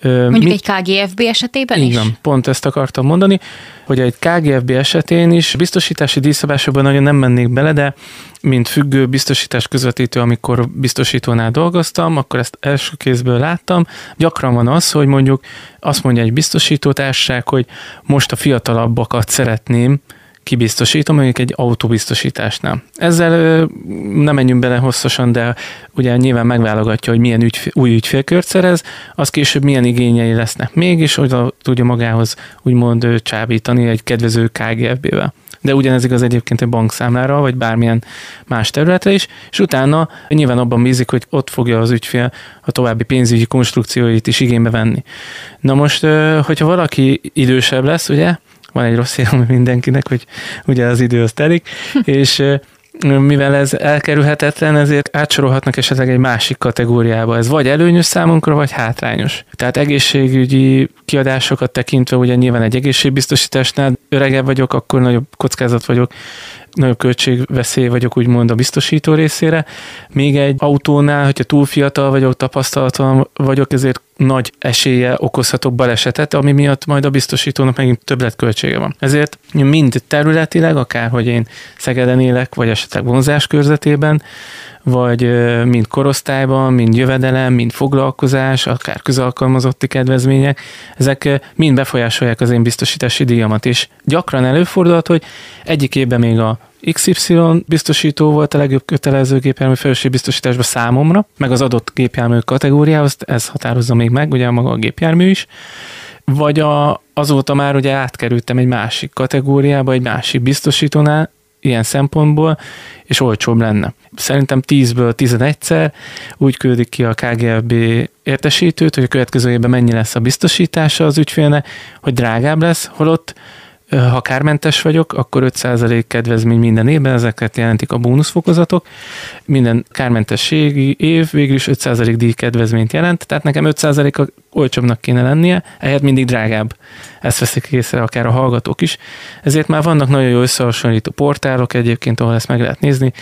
Mondjuk mi, egy KGFB esetében így is? van, pont ezt akartam mondani, hogy egy KGFB esetén is biztosítási díjszabásokban nagyon nem mennék bele, de mint függő biztosítás közvetítő, amikor biztosítónál dolgoztam, akkor ezt első kézből láttam. Gyakran van az, hogy mondjuk azt mondja egy biztosítótárság, hogy most a fiatalabbakat szeretném kibiztosítom, mondjuk egy autóbiztosításnál. Ezzel nem menjünk bele hosszasan, de ugye nyilván megválogatja, hogy milyen ügyfél, új ügyfélkört szerez, az később milyen igényei lesznek még, és hogy tudja magához úgymond csábítani egy kedvező KGFB-vel de ugyanez igaz egyébként egy bankszámlára, vagy bármilyen más területre is, és utána nyilván abban bízik, hogy ott fogja az ügyfél a további pénzügyi konstrukcióit is igénybe venni. Na most, hogyha valaki idősebb lesz, ugye, van egy rossz hír mindenkinek, hogy ugye az idő az telik, és mivel ez elkerülhetetlen, ezért átsorolhatnak esetleg egy másik kategóriába. Ez vagy előnyös számunkra, vagy hátrányos. Tehát egészségügyi kiadásokat tekintve, ugye nyilván egy egészségbiztosításnál öregebb vagyok, akkor nagyobb kockázat vagyok nagyobb költségveszély vagyok úgymond a biztosító részére. Még egy autónál, hogyha túl fiatal vagyok, tapasztalatlan vagyok, ezért nagy esélye okozhatok balesetet, ami miatt majd a biztosítónak megint többletköltsége van. Ezért mind területileg, akár hogy én Szegeden élek, vagy esetleg vonzás körzetében, vagy mind korosztályban, mind jövedelem, mind foglalkozás, akár közalkalmazotti kedvezmények, ezek mind befolyásolják az én biztosítási díjamat, és gyakran előfordulhat, hogy egyik évben még a XY biztosító volt a legjobb kötelező gépjármű biztosításban számomra, meg az adott gépjármű kategóriához, ez határozza még meg, ugye maga a gépjármű is, vagy a, azóta már ugye átkerültem egy másik kategóriába, egy másik biztosítónál, ilyen szempontból, és olcsóbb lenne. Szerintem 10-ből 11-szer úgy küldik ki a KGFB értesítőt, hogy a következő évben mennyi lesz a biztosítása az ügyfélnek, hogy drágább lesz, holott ha kármentes vagyok, akkor 5% kedvezmény minden évben, ezeket jelentik a bónuszfokozatok. Minden kármentességi év végül is 5% díj kedvezményt jelent, tehát nekem 5%-a olcsóbbnak kéne lennie, ehhez mindig drágább. Ezt veszik észre akár a hallgatók is. Ezért már vannak nagyon jó összehasonlító portálok egyébként, ahol ezt meg lehet nézni,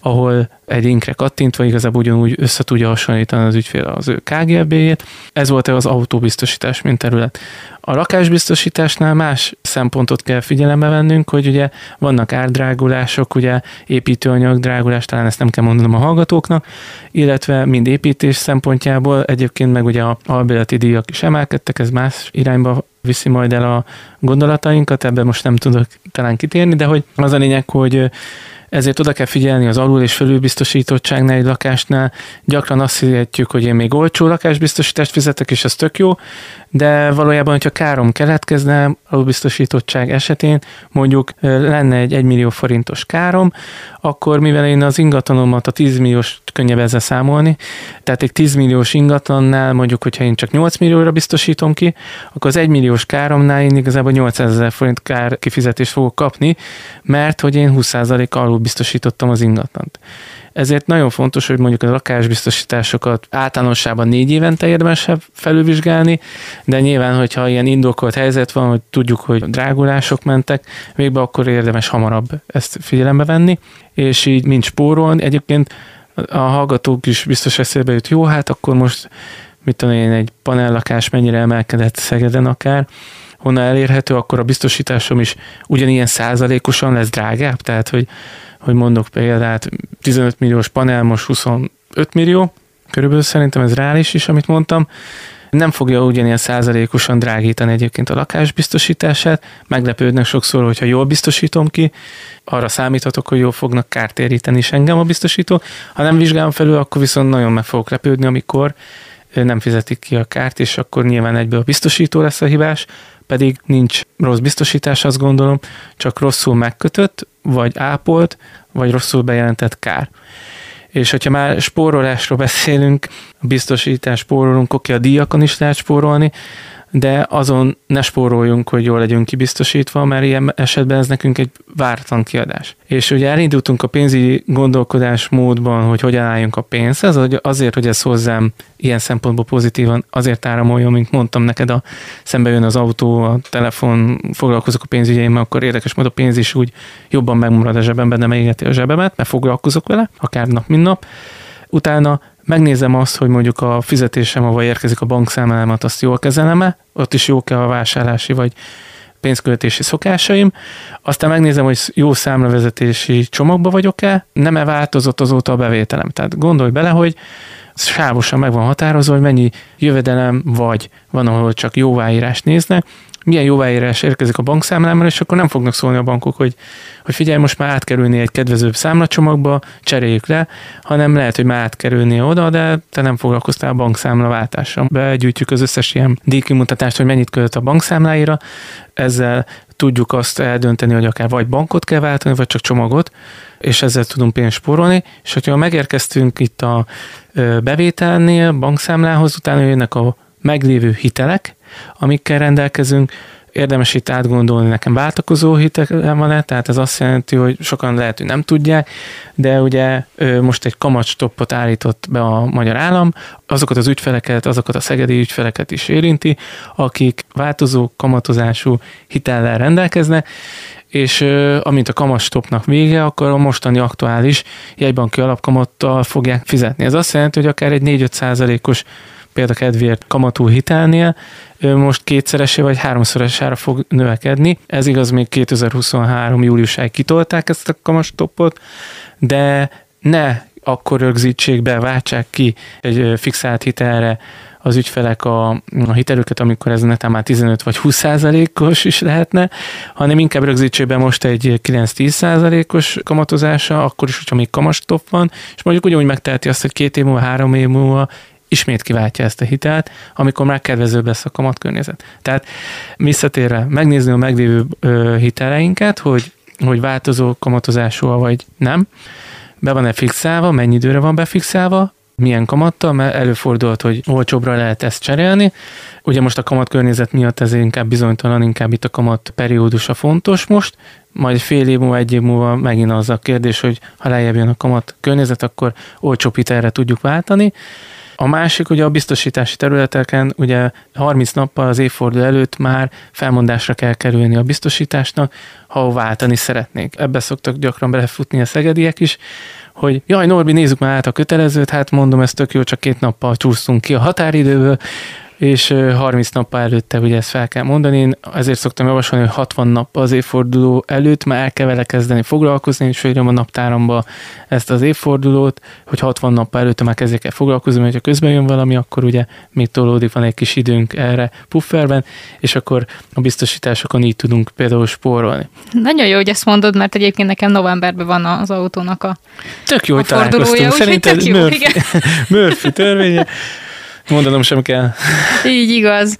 ahol egy inkre kattintva igazából ugyanúgy össze tudja hasonlítani az ügyfél az ő KGB-jét. Ez volt az autóbiztosítás, mint terület. A lakásbiztosításnál más szempontot kell figyelembe vennünk, hogy ugye vannak árdrágulások, ugye építőanyag drágulás, talán ezt nem kell mondanom a hallgatóknak, illetve mind építés szempontjából egyébként meg ugye a albéleti díjak is emelkedtek, ez más irányba viszi majd el a gondolatainkat, ebben most nem tudok talán kitérni, de hogy az a lényeg, hogy ezért oda kell figyelni az alul- és felülbiztosítottságnál egy lakásnál. Gyakran azt hihetjük, hogy én még olcsó lakásbiztosítást fizetek, és ez tök jó, de valójában, hogyha károm keletkezne alulbiztosítottság esetén, mondjuk lenne egy 1 millió forintos károm, akkor mivel én az ingatlanomat a 10 milliós könnyebb ezzel számolni, tehát egy 10 milliós ingatlannál mondjuk, hogyha én csak 8 millióra biztosítom ki, akkor az 1 milliós káromnál én igazából 800 ezer forint kár kifizetést fogok kapni, mert hogy én 20% alul biztosítottam az ingatlant. Ezért nagyon fontos, hogy mondjuk a lakásbiztosításokat általánosságban négy évente érdemes felülvizsgálni, de nyilván, hogyha ilyen indokolt helyzet van, hogy tudjuk, hogy drágulások mentek végbe, akkor érdemes hamarabb ezt figyelembe venni, és így mint spórolni. Egyébként a hallgatók is biztos eszébe jut, jó, hát akkor most mit tudom én, egy panellakás mennyire emelkedett Szegeden akár, honnan elérhető, akkor a biztosításom is ugyanilyen százalékosan lesz drágább, tehát hogy hogy mondok példát, 15 milliós panel most 25 millió, körülbelül szerintem ez reális is, amit mondtam, nem fogja ugyanilyen százalékosan drágítani egyébként a lakásbiztosítását. Meglepődnek sokszor, hogyha jól biztosítom ki, arra számíthatok, hogy jól fognak kártéríteni is engem a biztosító. Ha nem vizsgálom felül, akkor viszont nagyon meg fogok lepődni, amikor nem fizetik ki a kárt, és akkor nyilván egyből a biztosító lesz a hibás, pedig nincs rossz biztosítás, azt gondolom, csak rosszul megkötött, vagy ápolt, vagy rosszul bejelentett kár. És hogyha már spórolásról beszélünk, a biztosítás spórolunk, oké, a díjakon is lehet spórolni, de azon ne spóroljunk, hogy jól legyünk kibiztosítva, mert ilyen esetben ez nekünk egy vártan kiadás. És ugye elindultunk a pénzügyi gondolkodás módban, hogy hogyan álljunk a pénzhez, azért, hogy ez hozzám ilyen szempontból pozitívan azért áramoljon, mint mondtam neked, a szembe jön az autó, a telefon, foglalkozok a pénzügyeimmel, akkor érdekes módon a pénz is úgy jobban megmarad a zsebemben, nem égeti a zsebemet, mert foglalkozok vele, akár nap, mint nap. Utána megnézem azt, hogy mondjuk a fizetésem, ahol érkezik a bankszámlámat, azt jól kezelem-e, ott is jók-e a vásárlási vagy pénzköltési szokásaim, aztán megnézem, hogy jó számlavezetési csomagba vagyok-e, nem-e változott azóta a bevételem. Tehát gondolj bele, hogy sávosan meg van határozva, hogy mennyi jövedelem vagy van, ahol csak jóváírást néznek, milyen jóváírás érkezik a bankszámlámra, és akkor nem fognak szólni a bankok, hogy, hogy figyelj, most már átkerülni egy kedvezőbb számlacsomagba, cseréljük le, hanem lehet, hogy már átkerülni oda, de te nem foglalkoztál a bankszámla váltással. Begyűjtjük az összes ilyen díjkimutatást, hogy mennyit költ a bankszámláira, ezzel tudjuk azt eldönteni, hogy akár vagy bankot kell váltani, vagy csak csomagot, és ezzel tudunk pénzt spórolni, és hogyha megérkeztünk itt a bevételnél, bankszámlához, utána jönnek a meglévő hitelek, amikkel rendelkezünk, érdemes itt átgondolni, nekem váltakozó hitelem van-e, tehát ez azt jelenti, hogy sokan lehet, hogy nem tudják, de ugye most egy kamatstoppot állított be a magyar állam, azokat az ügyfeleket, azokat a szegedi ügyfeleket is érinti, akik változó kamatozású hitellel rendelkeznek, és amint a kamatstopnak vége, akkor a mostani aktuális jegybanki alapkamattal fogják fizetni. Ez azt jelenti, hogy akár egy 4-5 százalékos példa kedvéért kamatú hitelnél most kétszeresé vagy háromszorosára fog növekedni. Ez igaz, még 2023. júliusáig kitolták ezt a kamatstoppot, de ne akkor rögzítsék be, váltsák ki egy fixált hitelre az ügyfelek a, a hitelüket, amikor ez netán már 15 vagy 20 százalékos is lehetne, hanem inkább rögzítsék be most egy 9-10 százalékos kamatozása, akkor is, hogyha még kamastop van, és mondjuk ugyanúgy megteheti azt, hogy két év múlva, három év múlva ismét kiváltja ezt a hitelt, amikor már kedvezőbb lesz a kamatkörnyezet. Tehát visszatérve, megnézni a meglévő hiteleinket, hogy, hogy változó kamatozású vagy nem, be van-e fixálva, mennyi időre van befixálva, milyen kamattal, mert előfordulhat, hogy olcsóbbra lehet ezt cserélni. Ugye most a kamat környezet miatt ez inkább bizonytalan, inkább itt a kamat periódusa fontos most, majd fél év múlva, egy év múlva megint az a kérdés, hogy ha lejjebb jön a kamat környezet, akkor olcsóbb hitelre tudjuk váltani. A másik ugye a biztosítási területeken ugye 30 nappal az évforduló előtt már felmondásra kell kerülni a biztosításnak, ha váltani szeretnék. Ebbe szoktak gyakran belefutni a szegediek is, hogy jaj, Norbi, nézzük már át a kötelezőt, hát mondom, ez tök jó, csak két nappal csúsztunk ki a határidőből, és 30 nappal előtte ugye ezt fel kell mondani. Én ezért szoktam javasolni, hogy 60 nap az évforduló előtt már el kell vele kezdeni foglalkozni, és fölírom a naptáramba ezt az évfordulót, hogy 60 nappal előtte már kezdjek el foglalkozni, mert ha közben jön valami, akkor ugye még tolódik, van egy kis időnk erre pufferben, és akkor a biztosításokon így tudunk például spórolni. Nagyon jó, hogy ezt mondod, mert egyébként nekem novemberben van az autónak a Tök jó, hogy találkoztunk. Szerinted Murphy, Murphy törvénye. Mondanom sem kell. Így igaz.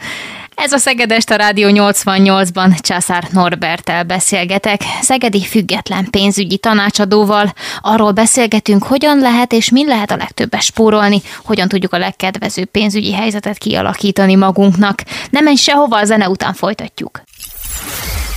Ez a Szegedest a Rádió 88-ban Császár Norbertel beszélgetek, szegedi független pénzügyi tanácsadóval. Arról beszélgetünk, hogyan lehet és mi lehet a legtöbbet spórolni, hogyan tudjuk a legkedvezőbb pénzügyi helyzetet kialakítani magunknak. Nem menj sehova, a zene után folytatjuk.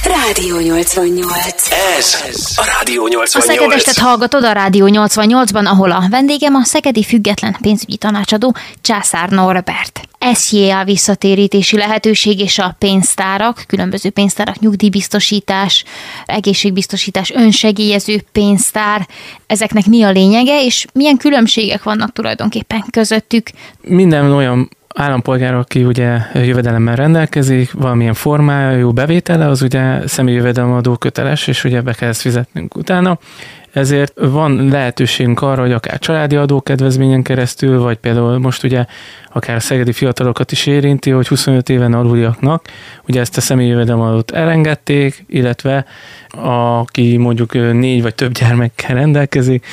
Rádió 88. Ez a Rádió 88. A Szegedestet hallgatod a Rádió 88-ban, ahol a vendégem a Szegedi Független Pénzügyi Tanácsadó Császár Norbert. SJA visszatérítési lehetőség és a pénztárak, különböző pénztárak, nyugdíjbiztosítás, egészségbiztosítás, önsegélyező pénztár, ezeknek mi a lényege, és milyen különbségek vannak tulajdonképpen közöttük? Minden olyan állampolgár, aki ugye jövedelemmel rendelkezik, valamilyen formájú bevétele, az ugye személyi jövedelemadó köteles, és ugye be kell ezt fizetnünk utána. ezért van lehetőségünk arra, hogy akár családi adókedvezményen keresztül, vagy például most ugye akár a szegedi fiatalokat is érinti, hogy 25 éven aluliaknak ugye ezt a személyi jövedelemadót elengedték, illetve aki mondjuk négy vagy több gyermekkel rendelkezik,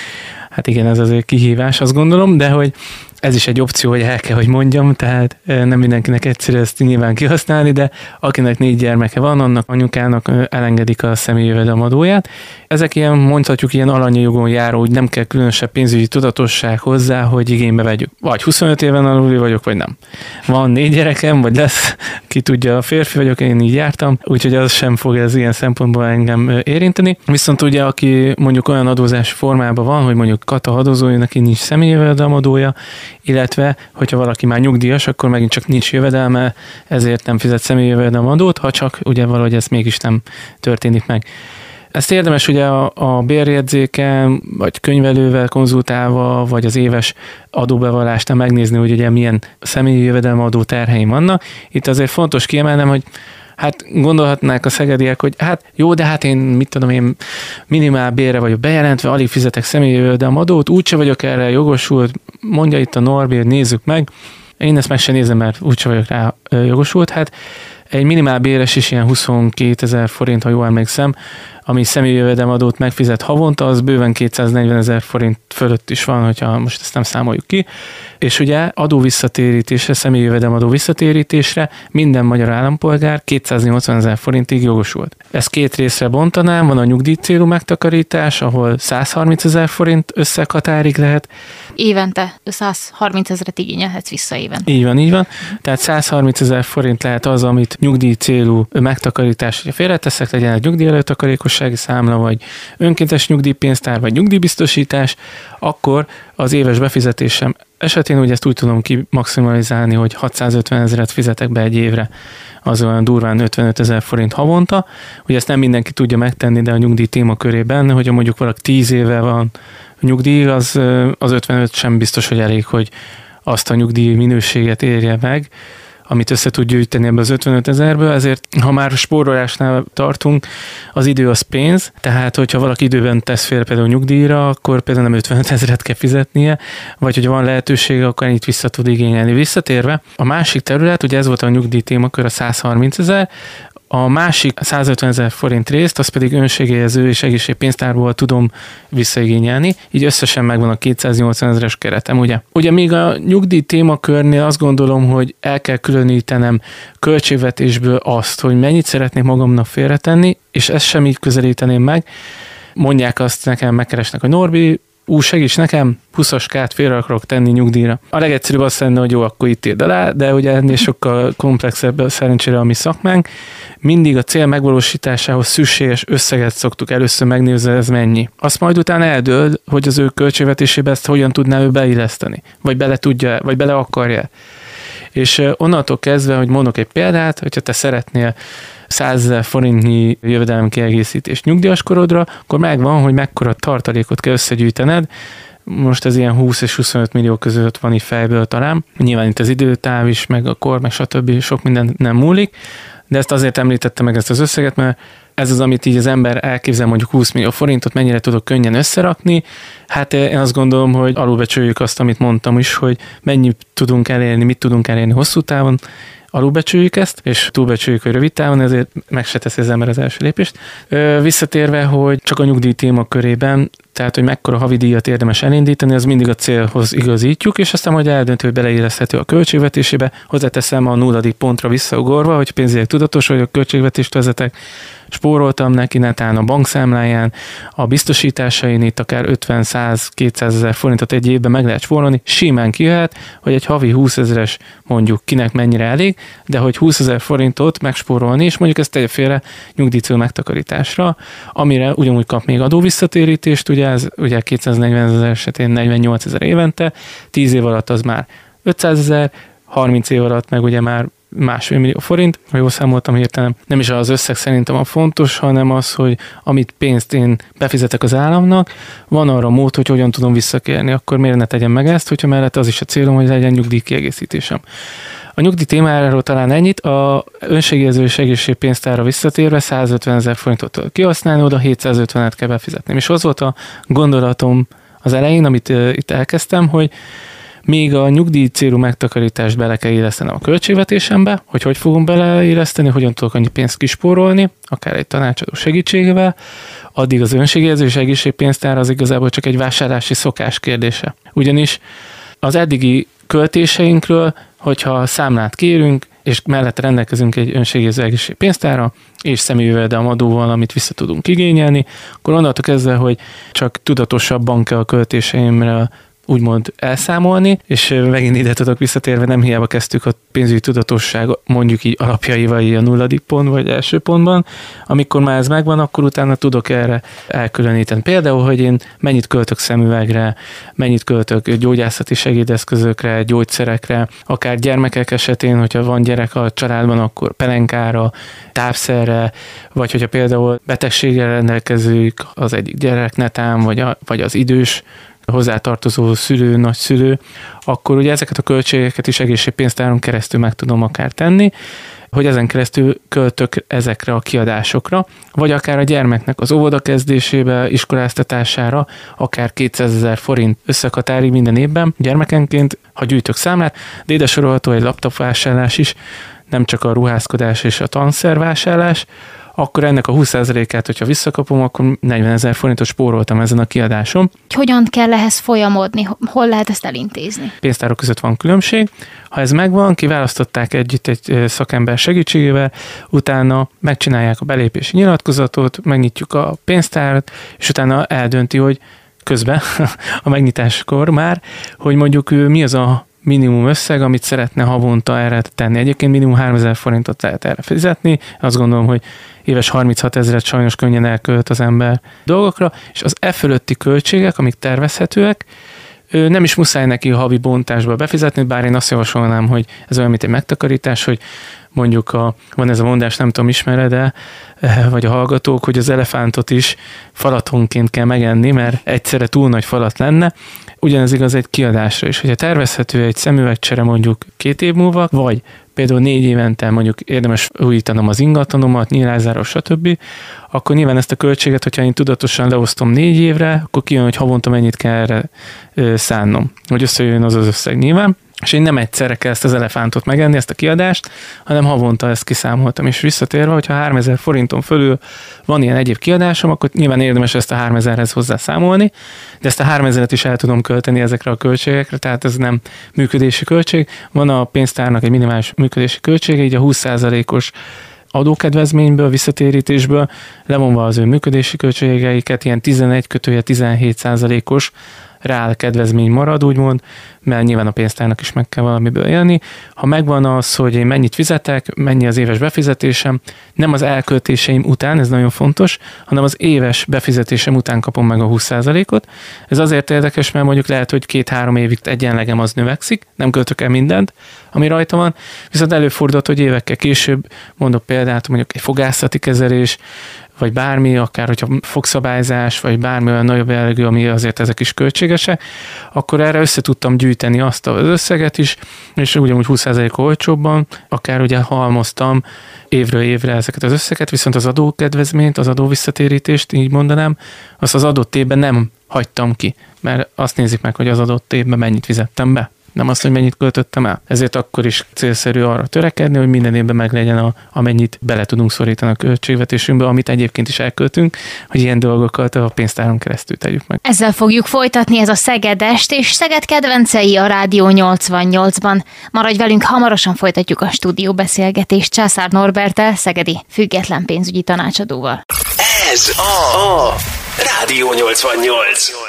hát igen, ez azért kihívás, azt gondolom, de hogy ez is egy opció, hogy el kell, hogy mondjam, tehát nem mindenkinek egyszerű ezt nyilván kihasználni, de akinek négy gyermeke van, annak anyukának elengedik a személyi jövedelemadóját. Ezek ilyen, mondhatjuk, ilyen alanyi jogon járó, hogy nem kell különösebb pénzügyi tudatosság hozzá, hogy igénybe vegyük. Vagy 25 éven aluli vagyok, vagy nem. Van négy gyerekem, vagy lesz, ki tudja, a férfi vagyok, én így jártam, úgyhogy az sem fog ez ilyen szempontból engem érinteni. Viszont ugye, aki mondjuk olyan adózás formában van, hogy mondjuk kata adózója, neki nincs személyi jövedelemadója, illetve hogyha valaki már nyugdíjas, akkor megint csak nincs jövedelme, ezért nem fizet személyi jövedelemadót, ha csak ugye valahogy ez mégis nem történik meg. Ezt érdemes ugye a, a bérjegyzéken, vagy könyvelővel konzultálva, vagy az éves adóbevallásnál megnézni, hogy ugye milyen személyi jövedelemadó terheim vannak. Itt azért fontos kiemelnem, hogy hát gondolhatnák a szegediek, hogy hát jó, de hát én mit tudom én minimál bérre vagyok bejelentve, alig fizetek személyi adót, úgyse vagyok erre jogosult, mondja itt a Norbi, nézzük meg. Én ezt meg sem nézem, mert úgyse vagyok rá jogosult. Hát egy minimál béres is ilyen 22 ezer forint, ha jól emlékszem, ami személyi jövedelemadót megfizet havonta, az bőven 240 ezer forint fölött is van, hogyha most ezt nem számoljuk ki. És ugye adó visszatérítésre, személyi jövedelemadó visszatérítésre minden magyar állampolgár 280 ezer forintig jogosult. Ezt két részre bontanám, van a nyugdíj célú megtakarítás, ahol 130 ezer forint összeghatárig lehet. Évente 130 ezeret igényelhetsz vissza éven. Így van, így van. Tehát 130 ezer forint lehet az, amit nyugdíj célú megtakarítás, hogyha félreteszek, legyen egy nyugdíj előtakarékos biztonsági számla, vagy önkéntes nyugdíjpénztár, vagy nyugdíjbiztosítás, akkor az éves befizetésem esetén ugye ezt úgy tudom ki maximalizálni, hogy 650 ezeret fizetek be egy évre, az olyan durván 55 ezer forint havonta. Ugye ezt nem mindenki tudja megtenni, de a nyugdíj témakörében, hogyha mondjuk valaki 10 éve van nyugdíj, az, az 55 sem biztos, hogy elég, hogy azt a nyugdíj minőséget érje meg amit össze tud gyűjteni ebbe az 55 ezerből, ezért ha már spórolásnál tartunk, az idő az pénz, tehát hogyha valaki időben tesz fél például nyugdíjra, akkor például nem 55 ezeret kell fizetnie, vagy hogyha van lehetősége, akkor ennyit vissza tud igényelni. Visszatérve, a másik terület, ugye ez volt a nyugdíj témakör, a 130 ezer, a másik 150 ezer forint részt, az pedig önségélyező és egészségpénztárból tudom visszaigényelni, így összesen megvan a 280 ezeres keretem, ugye? Ugye még a nyugdíj témakörnél azt gondolom, hogy el kell különítenem költségvetésből azt, hogy mennyit szeretnék magamnak félretenni, és ezt sem így közelíteném meg. Mondják azt nekem, megkeresnek, hogy Norbi, ú, segíts nekem, 20-as kát félre akarok tenni nyugdíjra. A legegyszerűbb azt lenne, hogy jó, akkor itt írd alá, de ugye ennél sokkal komplexebb szerencsére a mi szakmánk. Mindig a cél megvalósításához szükséges összeget szoktuk először megnézni, ez mennyi. Azt majd utána eldől, hogy az ő költségvetésébe ezt hogyan tudná ő beilleszteni, vagy bele tudja, vagy bele akarja. És onnantól kezdve, hogy mondok egy példát, hogyha te szeretnél 100 ezer forintnyi jövedelem kiegészítés nyugdíjas korodra, akkor megvan, hogy mekkora tartalékot kell összegyűjtened, most ez ilyen 20 és 25 millió között van itt fejből talán. Nyilván itt az időtáv is, meg a kor, meg stb. sok minden nem múlik, de ezt azért említettem meg ezt az összeget, mert ez az, amit így az ember elképzel, mondjuk 20 millió forintot, mennyire tudok könnyen összerakni. Hát én azt gondolom, hogy alulbecsüljük azt, amit mondtam is, hogy mennyit tudunk elérni, mit tudunk elérni hosszú távon, alulbecsüljük ezt, és túlbecsüljük, hogy rövid távon, ezért meg se teszi az ember az első lépést. Visszatérve, hogy csak a nyugdíj téma körében, tehát, hogy mekkora havidíjat érdemes elindítani, az mindig a célhoz igazítjuk, és aztán majd eldöntő, hogy beleilleszthető a költségvetésébe. Hozzáteszem a nulladik pontra visszaugorva, hogy pénzügyileg tudatos vagyok, költségvetést vezetek, spóroltam neki netán a bankszámláján, a biztosításain itt akár 50, 100, 200 ezer forintot egy évben meg lehet spórolni, simán kijöhet, hogy egy havi 20 ezeres mondjuk kinek mennyire elég, de hogy 20 ezer forintot megspórolni, és mondjuk ezt tegye félre nyugdíjcél megtakarításra, amire ugyanúgy kap még adóvisszatérítést, ugye ez ugye 240 ezer esetén 48 ezer évente, 10 év alatt az már 500 ezer, 30 év alatt meg ugye már másfél millió forint, ha jól számoltam hirtelen. Nem is az összeg szerintem a fontos, hanem az, hogy amit pénzt én befizetek az államnak, van arra mód, hogy hogyan tudom visszakérni, akkor miért ne tegyem meg ezt, hogyha mellett az is a célom, hogy legyen nyugdíj kiegészítésem. A nyugdíj témáról talán ennyit, a önségjelző és egészségpénztára visszatérve 150 ezer forintot kihasználni, oda 750-et kell befizetni. És az volt a gondolatom az elején, amit uh, itt elkezdtem, hogy még a nyugdíj célú megtakarítást bele kell illesztenem a költségvetésembe, hogy hogy fogom beleilleszteni, hogyan tudok annyi pénzt kispórolni, akár egy tanácsadó segítségével, addig az önségjelző és egészségpénztár az igazából csak egy vásárlási szokás kérdése. Ugyanis az eddigi költéseinkről, hogyha számlát kérünk, és mellett rendelkezünk egy önségérző egészségpénztára, és személyjövedelem adóval, amit vissza tudunk igényelni, akkor onnantól kezdve, hogy csak tudatosabban kell a költéseimre úgymond elszámolni, és megint ide tudok visszatérve, nem hiába kezdtük a pénzügyi tudatosság mondjuk így alapjaival a nulladik pont vagy első pontban, amikor már ez megvan, akkor utána tudok erre elkülöníteni. Például, hogy én mennyit költök szemüvegre, mennyit költök gyógyászati segédeszközökre, gyógyszerekre, akár gyermekek esetén, hogyha van gyerek a családban, akkor pelenkára, tápszerre, vagy hogyha például betegséggel rendelkezők az egyik gyerek netán, vagy, a, vagy az idős hozzátartozó szülő, nagyszülő, akkor ugye ezeket a költségeket is egészségpénztáron keresztül meg tudom akár tenni, hogy ezen keresztül költök ezekre a kiadásokra, vagy akár a gyermeknek az óvoda kezdésébe, iskoláztatására, akár 200 ezer forint összekatárig minden évben gyermekenként, ha gyűjtök számlát, de ide sorolható egy laptopvásárlás is, nem csak a ruházkodás és a tanszervásárlás, akkor ennek a 20%-át, hogyha visszakapom, akkor 40 ezer forintot spóroltam ezen a kiadásom. Hogyan kell ehhez folyamodni? Hol lehet ezt elintézni? Pénztárok között van különbség. Ha ez megvan, kiválasztották együtt egy szakember segítségével, utána megcsinálják a belépési nyilatkozatot, megnyitjuk a pénztárat, és utána eldönti, hogy közben a megnyitáskor már, hogy mondjuk mi az a minimum összeg, amit szeretne havonta erre tenni. Egyébként minimum 3000 forintot lehet erre fizetni. Azt gondolom, hogy éves 36 ezeret sajnos könnyen elkölt az ember dolgokra, és az e fölötti költségek, amik tervezhetőek, nem is muszáj neki a havi bontásba befizetni, bár én azt javasolnám, hogy ez olyan, mint egy megtakarítás, hogy mondjuk a, van ez a mondás, nem tudom, ismered de vagy a hallgatók, hogy az elefántot is falatonként kell megenni, mert egyszerre túl nagy falat lenne, Ugyanez igaz egy kiadásra is. Hogyha tervezhető egy szemüvegcsere mondjuk két év múlva, vagy például négy évente mondjuk érdemes újítanom az ingatlanomat, nyílázáros, stb., akkor nyilván ezt a költséget, hogyha én tudatosan leosztom négy évre, akkor kijön, hogy havonta mennyit kell erre szánnom, hogy összejön az az összeg nyilván és én nem egyszerre kell ezt az elefántot megenni, ezt a kiadást, hanem havonta ezt kiszámoltam. És visszatérve, hogyha 3000 forinton fölül van ilyen egyéb kiadásom, akkor nyilván érdemes ezt a 3000-hez hozzá számolni, de ezt a 3000-et is el tudom költeni ezekre a költségekre, tehát ez nem működési költség. Van a pénztárnak egy minimális működési költsége, így a 20%-os adókedvezményből, visszatérítésből, levonva az ő működési költségeiket, ilyen 11 kötője 17 os reál kedvezmény marad, úgymond, mert nyilván a pénztárnak is meg kell valamiből élni. Ha megvan az, hogy én mennyit fizetek, mennyi az éves befizetésem, nem az elköltéseim után, ez nagyon fontos, hanem az éves befizetésem után kapom meg a 20%-ot. Ez azért érdekes, mert mondjuk lehet, hogy két-három évig egyenlegem az növekszik, nem költök el mindent, ami rajta van, viszont előfordult, hogy évekkel később, mondok példát, mondjuk egy fogászati kezelés, vagy bármi, akár hogyha fogszabályzás, vagy bármi olyan nagyobb jellegű, ami azért ezek is költségesek, akkor erre össze tudtam gyűjteni azt az összeget is, és ugyanúgy 20% olcsóbban, akár ugye halmoztam évről évre ezeket az összeget, viszont az adókedvezményt, az adóvisszatérítést, így mondanám, azt az adott évben nem hagytam ki, mert azt nézik meg, hogy az adott évben mennyit fizettem be nem azt, hogy mennyit költöttem el. Ezért akkor is célszerű arra törekedni, hogy minden évben meg legyen, a, amennyit bele tudunk szorítani a költségvetésünkbe, amit egyébként is elköltünk, hogy ilyen dolgokat a pénztáron keresztül tegyük meg. Ezzel fogjuk folytatni ez a Szegedest, és Szeged kedvencei a Rádió 88-ban. Maradj velünk, hamarosan folytatjuk a stúdió beszélgetést Császár Norbertel, Szegedi független pénzügyi tanácsadóval. Ez a, a Rádió 88.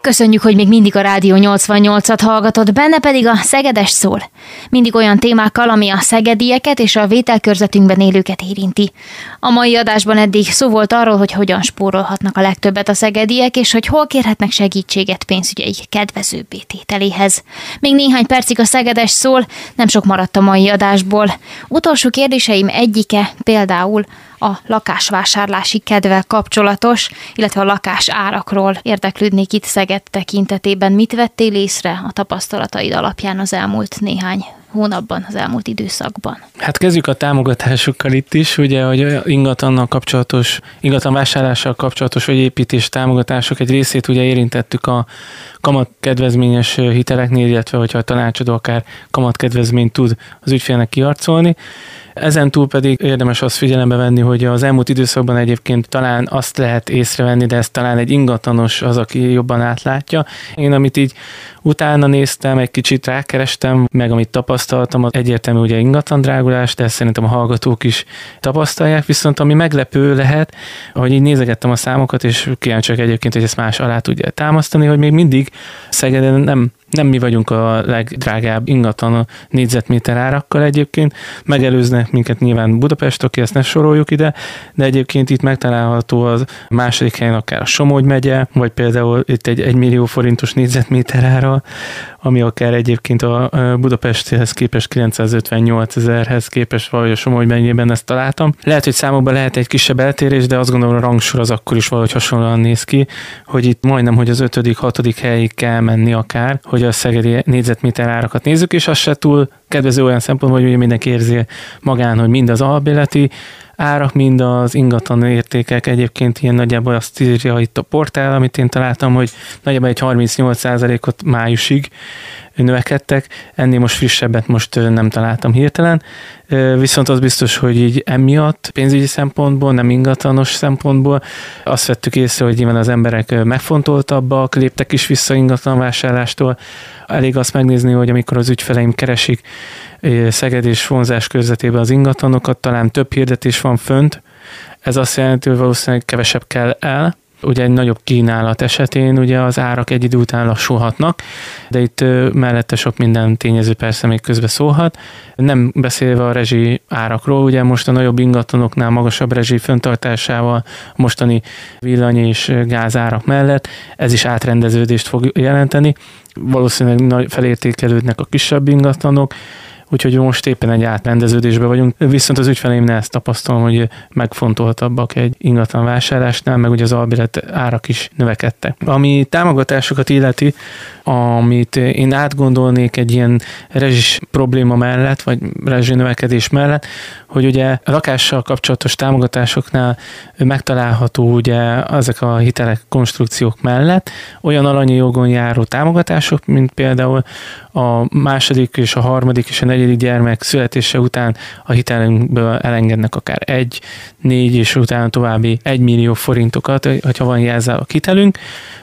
Köszönjük, hogy még mindig a Rádió 88-at hallgatod, benne pedig a Szegedes szól. Mindig olyan témákkal, ami a szegedieket és a vételkörzetünkben élőket érinti. A mai adásban eddig szó volt arról, hogy hogyan spórolhatnak a legtöbbet a szegediek, és hogy hol kérhetnek segítséget pénzügyeik kedvező tételéhez. Még néhány percig a Szegedes szól, nem sok maradt a mai adásból. Utolsó kérdéseim egyike például a lakásvásárlási kedvel kapcsolatos, illetve a lakás árakról érdeklődnék itt Szeged tekintetében. Mit vettél észre a tapasztalataid alapján az elmúlt néhány hónapban, az elmúlt időszakban? Hát kezdjük a támogatásokkal itt is, ugye, hogy ingatlannal kapcsolatos, ingatlan vásárlással kapcsolatos, vagy építés támogatások egy részét ugye érintettük a kamatkedvezményes hiteleknél, illetve hogyha a tanácsadó akár kamatkedvezményt tud az ügyfélnek kiarcolni. Ezen túl pedig érdemes azt figyelembe venni, hogy az elmúlt időszakban egyébként talán azt lehet észrevenni, de ez talán egy ingatlanos az, aki jobban átlátja. Én amit így utána néztem, egy kicsit rákerestem, meg amit tapasztaltam, az egyértelmű ugye ingatlan drágulás, de ezt szerintem a hallgatók is tapasztalják, viszont ami meglepő lehet, hogy így nézegettem a számokat, és kíváncsiak egyébként, hogy ezt más alá tudja támasztani, hogy még mindig Szegeden nem nem mi vagyunk a legdrágább ingatlan a négyzetméter árakkal egyébként. Megelőznek minket nyilván Budapest, aki ezt ne soroljuk ide, de egyébként itt megtalálható az második helyen akár a Somogy megye, vagy például itt egy 1 millió forintos négyzetméter ára, ami akár egyébként a Budapesthez képest 958 ezerhez képest vagy a Somogy megyében ezt találtam. Lehet, hogy számokban lehet egy kisebb eltérés, de azt gondolom a rangsor az akkor is valahogy hasonlóan néz ki, hogy itt majdnem, hogy az ötödik, hatodik helyig kell menni akár, hogy a szegedi négyzetméter árakat nézzük, és az se túl kedvező olyan szempontból, hogy mindenki érzi magán, hogy mind az albéleti árak, mind az ingatlan értékek. Egyébként ilyen nagyjából azt írja itt a portál, amit én találtam, hogy nagyjából egy 38%-ot májusig növekedtek, ennél most frissebbet most nem találtam hirtelen, viszont az biztos, hogy így emiatt pénzügyi szempontból, nem ingatlanos szempontból azt vettük észre, hogy nyilván az emberek megfontoltabbak, léptek is vissza ingatlan vásárlástól. Elég azt megnézni, hogy amikor az ügyfeleim keresik Szeged és vonzás körzetében az ingatlanokat, talán több hirdetés van fönt, ez azt jelenti, hogy valószínűleg kevesebb kell el, Ugye egy nagyobb kínálat esetén ugye az árak egy idő után lassulhatnak, de itt mellette sok minden tényező persze még közbe szólhat. Nem beszélve a rezsi árakról, ugye most a nagyobb ingatlanoknál magasabb rezsi föntartásával mostani villany és gázárak mellett ez is átrendeződést fog jelenteni. Valószínűleg felértékelődnek a kisebb ingatlanok, úgyhogy most éppen egy átrendeződésben vagyunk. Viszont az ügyfeleimnél ezt tapasztalom, hogy megfontoltabbak egy ingatlan vásárlásnál, meg ugye az albélet árak is növekedtek. Ami támogatásokat illeti, amit én átgondolnék egy ilyen rezsis probléma mellett, vagy rezsi növekedés mellett, hogy ugye a lakással kapcsolatos támogatásoknál megtalálható ugye ezek a hitelek konstrukciók mellett olyan alanyi jogon járó támogatások, mint például a második és a harmadik és a negyedik gyermek születése után a hitelünkből elengednek akár egy, négy és utána további egy millió forintokat, hogyha van jelzál a hitelünk,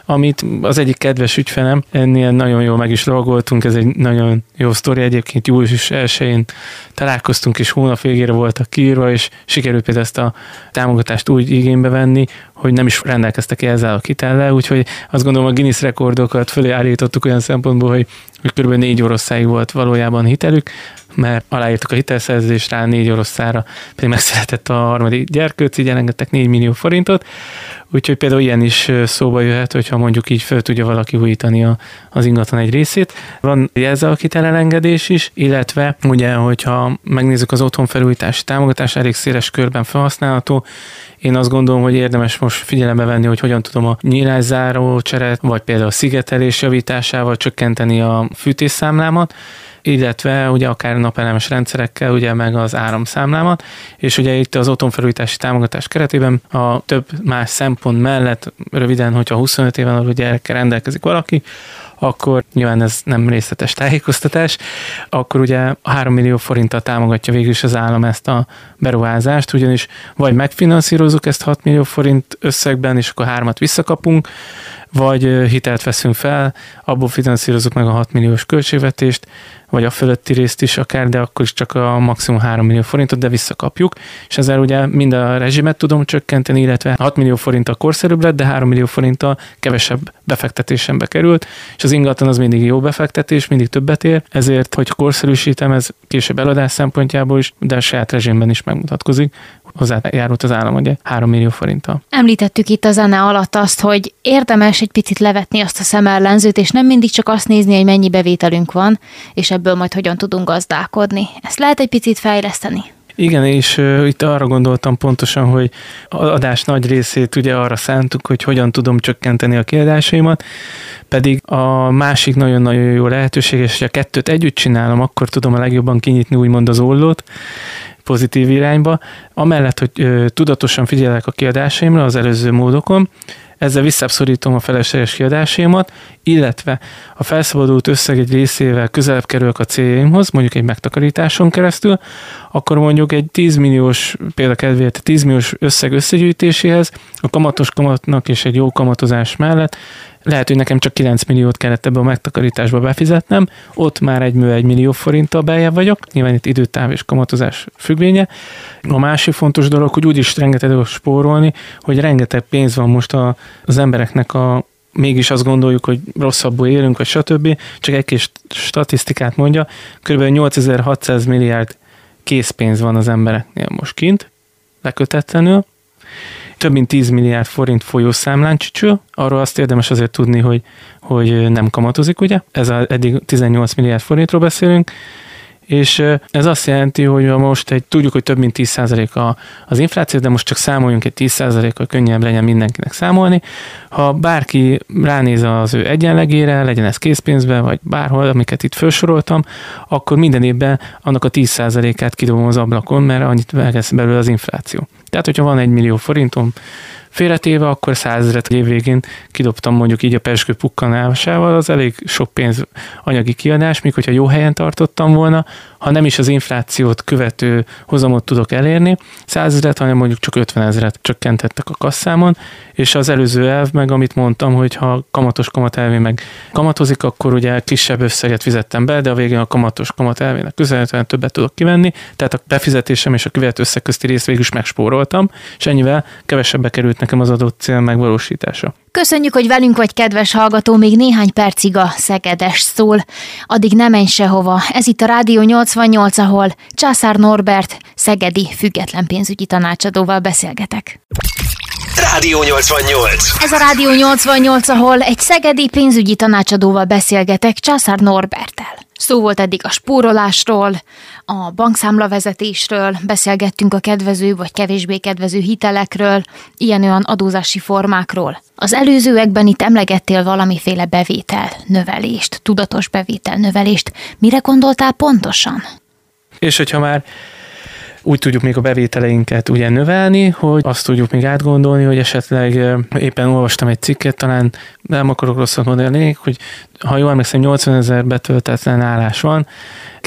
amit az egyik kedves ügyfelem, ennél nagyon jól meg is logoltunk, ez egy nagyon jó sztori, egyébként július 1-én találkoztunk, és hónap végére voltak kiírva, és sikerült például ezt a támogatást úgy igénybe venni, hogy nem is rendelkeztek ezzel a kitellel, úgyhogy azt gondolom a Guinness rekordokat fölé állítottuk olyan szempontból, hogy, hogy kb. négy oroszáig volt valójában hitelük, mert aláírtuk a hitelszerződést rá négy oroszára, pedig megszületett a harmadik gyerkőc, így elengedtek 4 millió forintot, úgyhogy például ilyen is szóba jöhet, hogyha mondjuk így föl tudja valaki újítani a, az ingatlan egy részét. Van ezzel a kitelelengedés is, illetve ugye, hogyha megnézzük az otthonfelújítási támogatás, elég széles körben felhasználható, én azt gondolom, hogy érdemes most figyelembe venni, hogy hogyan tudom a nyílászáró cseret, vagy például a szigetelés javításával csökkenteni a fűtésszámlámat, illetve ugye akár napelemes rendszerekkel, ugye meg az áramszámlámat, és ugye itt az otthonfelújítási támogatás keretében a több más szempont mellett röviden, hogyha 25 éven alul gyerekkel rendelkezik valaki, akkor nyilván ez nem részletes tájékoztatás, akkor ugye 3 millió forinttal támogatja végül is az állam ezt a beruházást, ugyanis vagy megfinanszírozunk ezt 6 millió forint összegben, és akkor hármat visszakapunk, vagy hitelt veszünk fel, abból finanszírozunk meg a 6 milliós költségvetést, vagy a fölötti részt is akár, de akkor is csak a maximum 3 millió forintot, de visszakapjuk. És ezzel ugye mind a rezsimet tudom csökkenteni, illetve 6 millió forint a korszerűbb lett, de 3 millió forinttal kevesebb befektetésembe került, és az ingatlan az mindig jó befektetés, mindig többet ér, ezért, hogy korszerűsítem, ez később eladás szempontjából is, de a saját rezsimben is megmutatkozik, hozzájárult az állam ugye 3 millió forinttal. Említettük itt a zene alatt azt, hogy érdemes egy picit levetni azt a szemellenzőt, és nem mindig csak azt nézni, hogy mennyi bevételünk van, és ebből majd hogyan tudunk gazdálkodni. Ezt lehet egy picit fejleszteni. Igen, és uh, itt arra gondoltam pontosan, hogy adás nagy részét ugye arra szántuk, hogy hogyan tudom csökkenteni a kiadásaimat, pedig a másik nagyon-nagyon jó lehetőség, és ha a kettőt együtt csinálom, akkor tudom a legjobban kinyitni úgymond az ollót, pozitív irányba. Amellett, hogy ö, tudatosan figyelek a kiadásaimra az előző módokon, ezzel visszaszorítom a felesleges kiadásaimat, illetve a felszabadult összeg egy részével közelebb kerülök a céljaimhoz, mondjuk egy megtakarításon keresztül, akkor mondjuk egy 10 milliós, például kedvéért 10 milliós összeg összegyűjtéséhez, a kamatos kamatnak és egy jó kamatozás mellett lehet, hogy nekem csak 9 milliót kellett ebbe a megtakarításba befizetnem, ott már egy mű egy millió forinttal beljebb vagyok, nyilván itt időtáv és kamatozás függvénye. A másik fontos dolog, hogy úgyis rengeteg spórolni, hogy rengeteg pénz van most a, az embereknek a mégis azt gondoljuk, hogy rosszabbul élünk, vagy stb. Csak egy kis statisztikát mondja, kb. 8600 milliárd készpénz van az embereknél most kint, lekötetlenül, több mint 10 milliárd forint folyószámlán csücsül, arról azt érdemes azért tudni, hogy, hogy nem kamatozik, ugye? Ez a, eddig 18 milliárd forintról beszélünk, és ez azt jelenti, hogy most egy, tudjuk, hogy több mint 10% a, az infláció, de most csak számoljunk egy 10%-kal, könnyebb legyen mindenkinek számolni. Ha bárki ránéz az ő egyenlegére, legyen ez készpénzbe, vagy bárhol, amiket itt felsoroltam, akkor minden évben annak a 10%-át kidobom az ablakon, mert annyit elkezd belőle az infláció. Tehát, hogyha van egy millió forintom, félretéve, akkor százezret év végén kidobtam mondjuk így a peskő pukkanásával, az elég sok pénz anyagi kiadás, míg hogyha jó helyen tartottam volna, ha nem is az inflációt követő hozamot tudok elérni, százezret, hanem mondjuk csak 50 ezeret csökkentettek a kasszámon, és az előző elv meg, amit mondtam, hogy ha kamatos kamat elvé meg kamatozik, akkor ugye kisebb összeget fizettem be, de a végén a kamatos kamat elvének közelhetően többet tudok kivenni, tehát a befizetésem és a kivető összeg közti részt végül is megspóroltam, és ennyivel kevesebbe került nekem az adott cél megvalósítása. Köszönjük, hogy velünk vagy, kedves hallgató, még néhány percig a Szegedes szól. Addig nem menj sehova. Ez itt a Rádió 88, ahol Császár Norbert, szegedi független pénzügyi tanácsadóval beszélgetek. Rádió 88. Ez a Rádió 88, ahol egy szegedi pénzügyi tanácsadóval beszélgetek Császár Norbertel. Szó volt eddig a spórolásról, a bankszámlavezetésről, beszélgettünk a kedvező vagy kevésbé kedvező hitelekről, ilyen-olyan adózási formákról. Az előzőekben itt emlegettél valamiféle bevétel növelést, tudatos bevétel növelést. Mire gondoltál pontosan? És hogyha már úgy tudjuk még a bevételeinket ugye növelni, hogy azt tudjuk még átgondolni, hogy esetleg éppen olvastam egy cikket, talán nem akarok rosszat mondani, hogy ha jól emlékszem, 80 ezer betöltetlen állás van,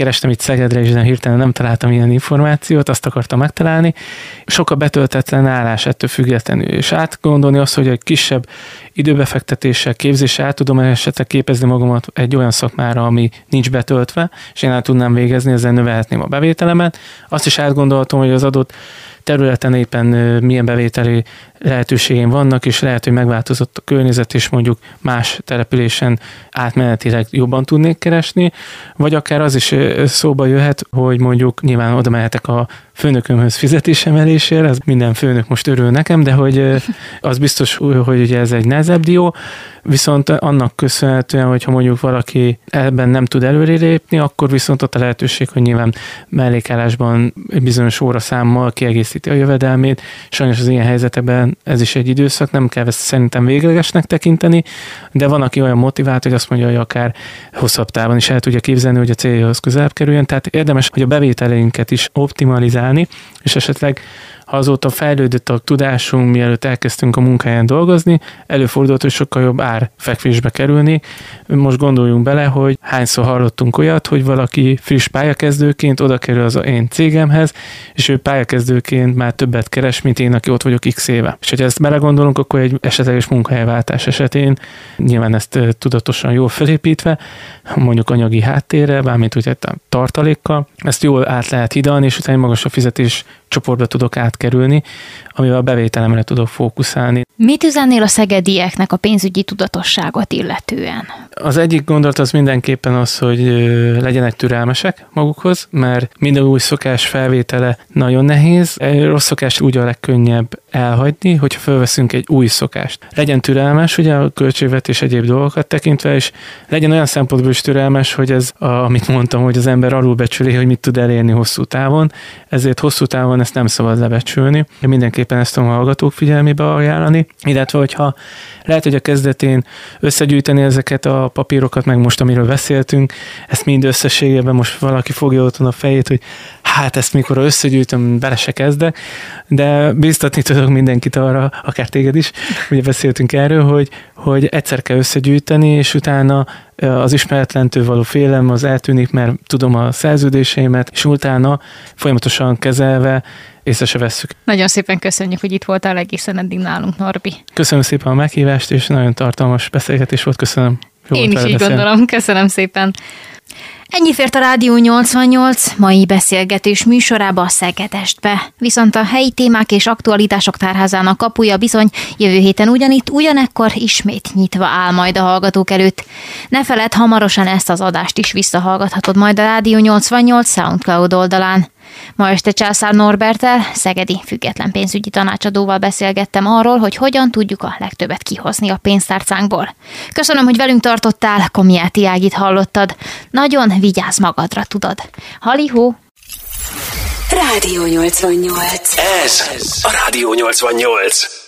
kerestem itt Szegedre, és de hirtelen nem találtam ilyen információt, azt akartam megtalálni. Sok a betöltetlen állás ettől függetlenül, és átgondolni azt, hogy egy kisebb időbefektetéssel, képzéssel át tudom esetleg képezni magamat egy olyan szakmára, ami nincs betöltve, és én el tudnám végezni, ezzel növelhetném a bevételemet. Azt is átgondoltam, hogy az adott területen éppen milyen bevételi lehetőségeim vannak, és lehet, hogy megváltozott a környezet, és mondjuk más településen átmenetileg jobban tudnék keresni, vagy akár az is szóba jöhet, hogy mondjuk nyilván oda mehetek a főnökömhöz fizetésemelésére, ez minden főnök most örül nekem, de hogy az biztos, hogy ugye ez egy nehezebb dió, viszont annak köszönhetően, hogyha mondjuk valaki ebben nem tud előrelépni, akkor viszont ott a lehetőség, hogy nyilván mellékállásban bizonyos óraszámmal kiegészíti a jövedelmét. Sajnos az ilyen helyzetekben ez is egy időszak, nem kell ezt szerintem véglegesnek tekinteni, de van, aki olyan motivált, hogy azt mondja, hogy akár hosszabb távon is el tudja képzelni, hogy a céljához közelebb kerüljön. Tehát érdemes, hogy a bevételeinket is optimalizálni, és esetleg azóta fejlődött a tudásunk, mielőtt elkezdtünk a munkáján dolgozni, előfordult, hogy sokkal jobb pár fekvésbe kerülni. Most gondoljunk bele, hogy hányszor hallottunk olyat, hogy valaki friss pályakezdőként oda kerül az én cégemhez, és ő pályakezdőként már többet keres, mint én, aki ott vagyok x éve. És ha ezt belegondolunk, akkor egy esetleges munkahelyváltás esetén nyilván ezt tudatosan jól felépítve, mondjuk anyagi háttérre, bármint úgy tartalékkal, ezt jól át lehet hidalni, és utána egy magasabb fizetés csoportba tudok átkerülni, amivel a bevételemre tudok fókuszálni. Mit üzennél a szegedieknek a pénzügyi tudatosságot illetően? Az egyik gondolat az mindenképpen az, hogy legyenek türelmesek magukhoz, mert minden új szokás felvétele nagyon nehéz. Egy rossz szokást úgy a legkönnyebb elhagyni, hogyha felveszünk egy új szokást. Legyen türelmes, ugye a költségvetés egyéb dolgokat tekintve, és legyen olyan szempontból is türelmes, hogy ez, a, amit mondtam, hogy az ember alulbecsüli, hogy mit tud elérni hosszú távon, ezért hosszú távon ezt nem szabad lebecsülni. Mindenképpen ezt a hallgatók figyelmébe ajánlani, illetve hogyha lehet, hogy a kezdetén összegyűjteni ezeket a papírokat, meg most amiről beszéltünk, ezt mind összességében most valaki fogja otthon a fejét, hogy hát ezt mikor összegyűjtöm, bele se kezdek, de biztatni tudok mindenkit arra, akár téged is, ugye beszéltünk erről, hogy, hogy egyszer kell összegyűjteni, és utána az ismeretlentől való félem az eltűnik, mert tudom a szerződéseimet, és utána folyamatosan kezelve észre se vesszük. Nagyon szépen köszönjük, hogy itt voltál egészen eddig nálunk, Norbi. Köszönöm szépen a meghívást, és nagyon tartalmas beszélgetés volt, köszönöm. Jó Én is így beszélni. gondolom, köszönöm szépen. Ennyi fért a Rádió 88 mai beszélgetés műsorába a Szegedestbe. Viszont a helyi témák és aktualitások tárházának kapuja bizony jövő héten ugyanitt, ugyanekkor ismét nyitva áll majd a hallgatók előtt. Ne feled, hamarosan ezt az adást is visszahallgathatod majd a Rádió 88 SoundCloud oldalán. Ma este Császár Norbertel, Szegedi független pénzügyi tanácsadóval beszélgettem arról, hogy hogyan tudjuk a legtöbbet kihozni a pénztárcánkból. Köszönöm, hogy velünk tartottál, Komiáti Ágit hallottad. Nagyon vigyázz magadra, tudod. Halihó! Rádió 88 Ez a Rádió 88